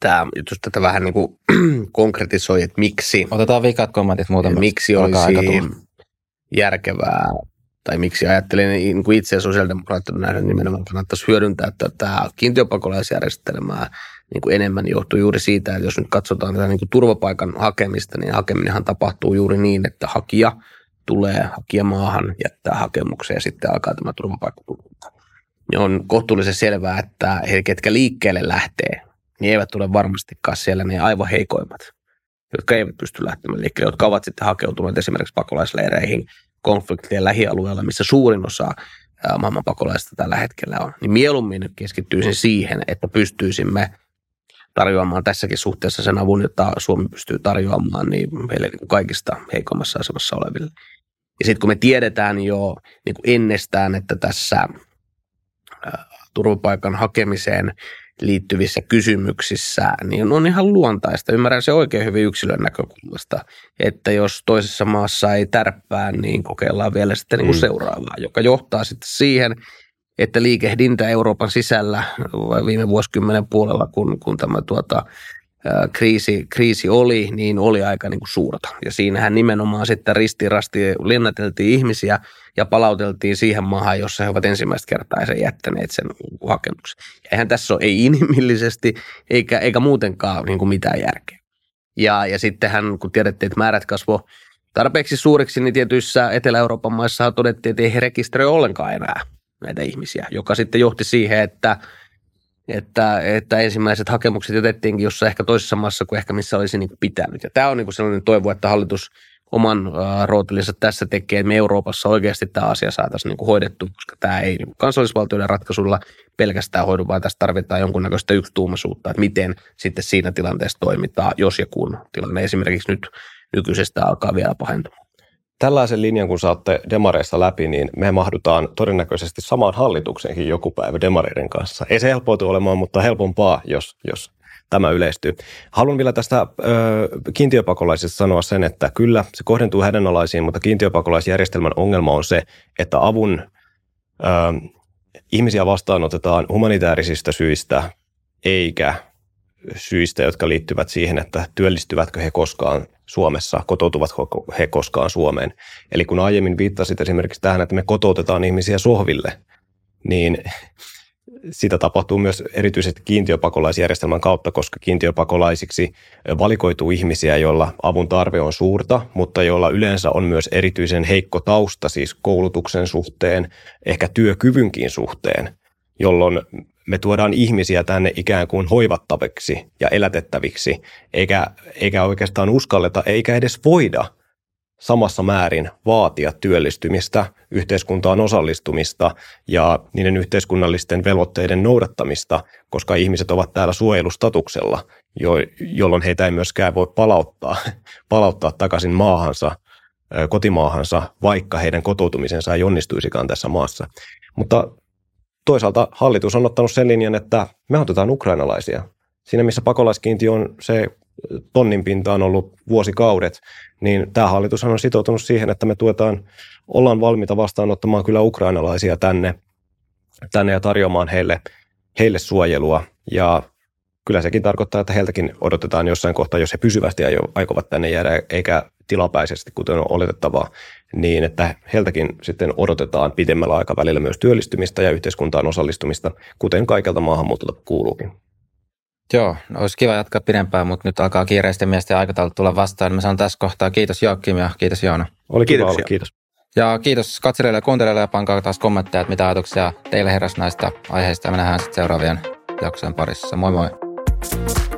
Tämä, jos tätä vähän niin kuin konkretisoi, että miksi... Otetaan vikat kommentit muutama. Miksi olisi järkevää, tai miksi ajattelin niin kuin itse sosiaalidemokraattina nähdä nimenomaan kannattaisi hyödyntää tätä kiintiöpakolaisjärjestelmää niin kuin enemmän johtuu juuri siitä, että jos nyt katsotaan tätä niin kuin turvapaikan hakemista, niin hakeminenhan tapahtuu juuri niin, että hakija tulee hakijamaahan, jättää hakemuksen ja sitten alkaa tämä turvapaikkatutkinta. Niin on kohtuullisen selvää, että he, ketkä liikkeelle lähtee, niin eivät tule varmastikaan siellä ne aivan heikoimmat, jotka eivät pysty lähtemään liikkeelle, jotka ovat sitten hakeutuneet esimerkiksi pakolaisleireihin konfliktien lähialueella, missä suurin osa maailman pakolaista tällä hetkellä on. Niin mieluummin keskittyisin siihen, että pystyisimme tarjoamaan tässäkin suhteessa sen avun, jota Suomi pystyy tarjoamaan niin meille niin kaikista heikommassa asemassa oleville. Ja sitten kun me tiedetään jo niin kuin ennestään, että tässä turvapaikan hakemiseen liittyvissä kysymyksissä, niin on ihan luontaista. Ymmärrän se oikein hyvin yksilön näkökulmasta, että jos toisessa maassa ei tärppää, niin kokeillaan vielä sitten niin kuin mm. seuraavaa, joka johtaa sitten siihen, että liikehdintä Euroopan sisällä viime vuosikymmenen puolella, kun, kun tämä tuota, kriisi, kriisi oli, niin oli aika niin kuin suurta. Ja siinähän nimenomaan sitten ristirasti lennäteltiin ihmisiä ja palauteltiin siihen maahan, jossa he ovat ensimmäistä kertaa sen jättäneet sen hakemuksen. Ja eihän tässä ole ei inhimillisesti eikä, eikä muutenkaan niin kuin mitään järkeä. Ja, ja sittenhän, kun tiedettiin, että määrät kasvo tarpeeksi suuriksi, niin tietyissä Etelä-Euroopan maissa todettiin, että ei he rekisteröi ollenkaan enää näitä ihmisiä, joka sitten johti siihen, että, että, että ensimmäiset hakemukset jätettiinkin jossain ehkä toisessa maassa kuin ehkä missä olisi niin pitänyt. Ja tämä on niin sellainen toivo, että hallitus oman rootelinsa tässä tekee, että me Euroopassa oikeasti tämä asia saataisiin niin hoidettu, koska tämä ei niin kansallisvaltioiden ratkaisulla pelkästään hoidu, vaan tässä tarvitaan jonkunnäköistä yksituumaisuutta, että miten sitten siinä tilanteessa toimitaan, jos ja kun tilanne esimerkiksi nyt nykyisestä alkaa vielä pahentumaan tällaisen linjan, kun saatte demareista läpi, niin me mahdutaan todennäköisesti samaan hallitukseenkin joku päivä demareiden kanssa. Ei se helppoitu olemaan, mutta helpompaa, jos, jos tämä yleistyy. Haluan vielä tästä ö, kiintiöpakolaisista sanoa sen, että kyllä se kohdentuu hädänalaisiin, mutta kiintiöpakolaisjärjestelmän ongelma on se, että avun ö, ihmisiä vastaanotetaan humanitaarisista syistä eikä syistä, jotka liittyvät siihen, että työllistyvätkö he koskaan Suomessa, kotoutuvatko he koskaan Suomeen. Eli kun aiemmin viittasit esimerkiksi tähän, että me kotoutetaan ihmisiä sohville, niin sitä tapahtuu myös erityisesti kiintiöpakolaisjärjestelmän kautta, koska kiintiöpakolaisiksi valikoituu ihmisiä, joilla avun tarve on suurta, mutta joilla yleensä on myös erityisen heikko tausta, siis koulutuksen suhteen, ehkä työkyvynkin suhteen, jolloin me tuodaan ihmisiä tänne ikään kuin hoivattaviksi ja elätettäviksi, eikä, eikä oikeastaan uskalleta eikä edes voida samassa määrin vaatia työllistymistä, yhteiskuntaan osallistumista ja niiden yhteiskunnallisten velvoitteiden noudattamista, koska ihmiset ovat täällä suojelustatuksella, jo, jolloin heitä ei myöskään voi palauttaa, palauttaa takaisin maahansa, kotimaahansa, vaikka heidän kotoutumisensa ei onnistuisikaan tässä maassa. Mutta toisaalta hallitus on ottanut sen linjan, että me otetaan ukrainalaisia. Siinä missä pakolaiskiinti on se tonnin pinta on ollut vuosikaudet, niin tämä hallitus on sitoutunut siihen, että me tuetaan, ollaan valmiita vastaanottamaan kyllä ukrainalaisia tänne tänne ja tarjoamaan heille, heille suojelua. Ja kyllä sekin tarkoittaa, että heiltäkin odotetaan jossain kohtaa, jos he pysyvästi aikovat tänne jäädä, eikä tilapäisesti, kuten on oletettavaa, niin että heiltäkin sitten odotetaan pidemmällä aikavälillä myös työllistymistä ja yhteiskuntaan osallistumista, kuten kaikelta maahanmuutolta kuuluukin. Joo, no olisi kiva jatkaa pidempään, mutta nyt alkaa kiireisten miesten aikataulut tulla vastaan. Mä sanon tässä kohtaa kiitos Joakim ja kiitos Joona. Oli kiva olla, kiitos. Ja kiitos katselijoille ja kuuntelijoille ja pankaa taas kommentteja, että mitä ajatuksia teille heräsi näistä aiheista ja me nähdään sitten seuraavien jaksojen parissa. Moi moi! Bye.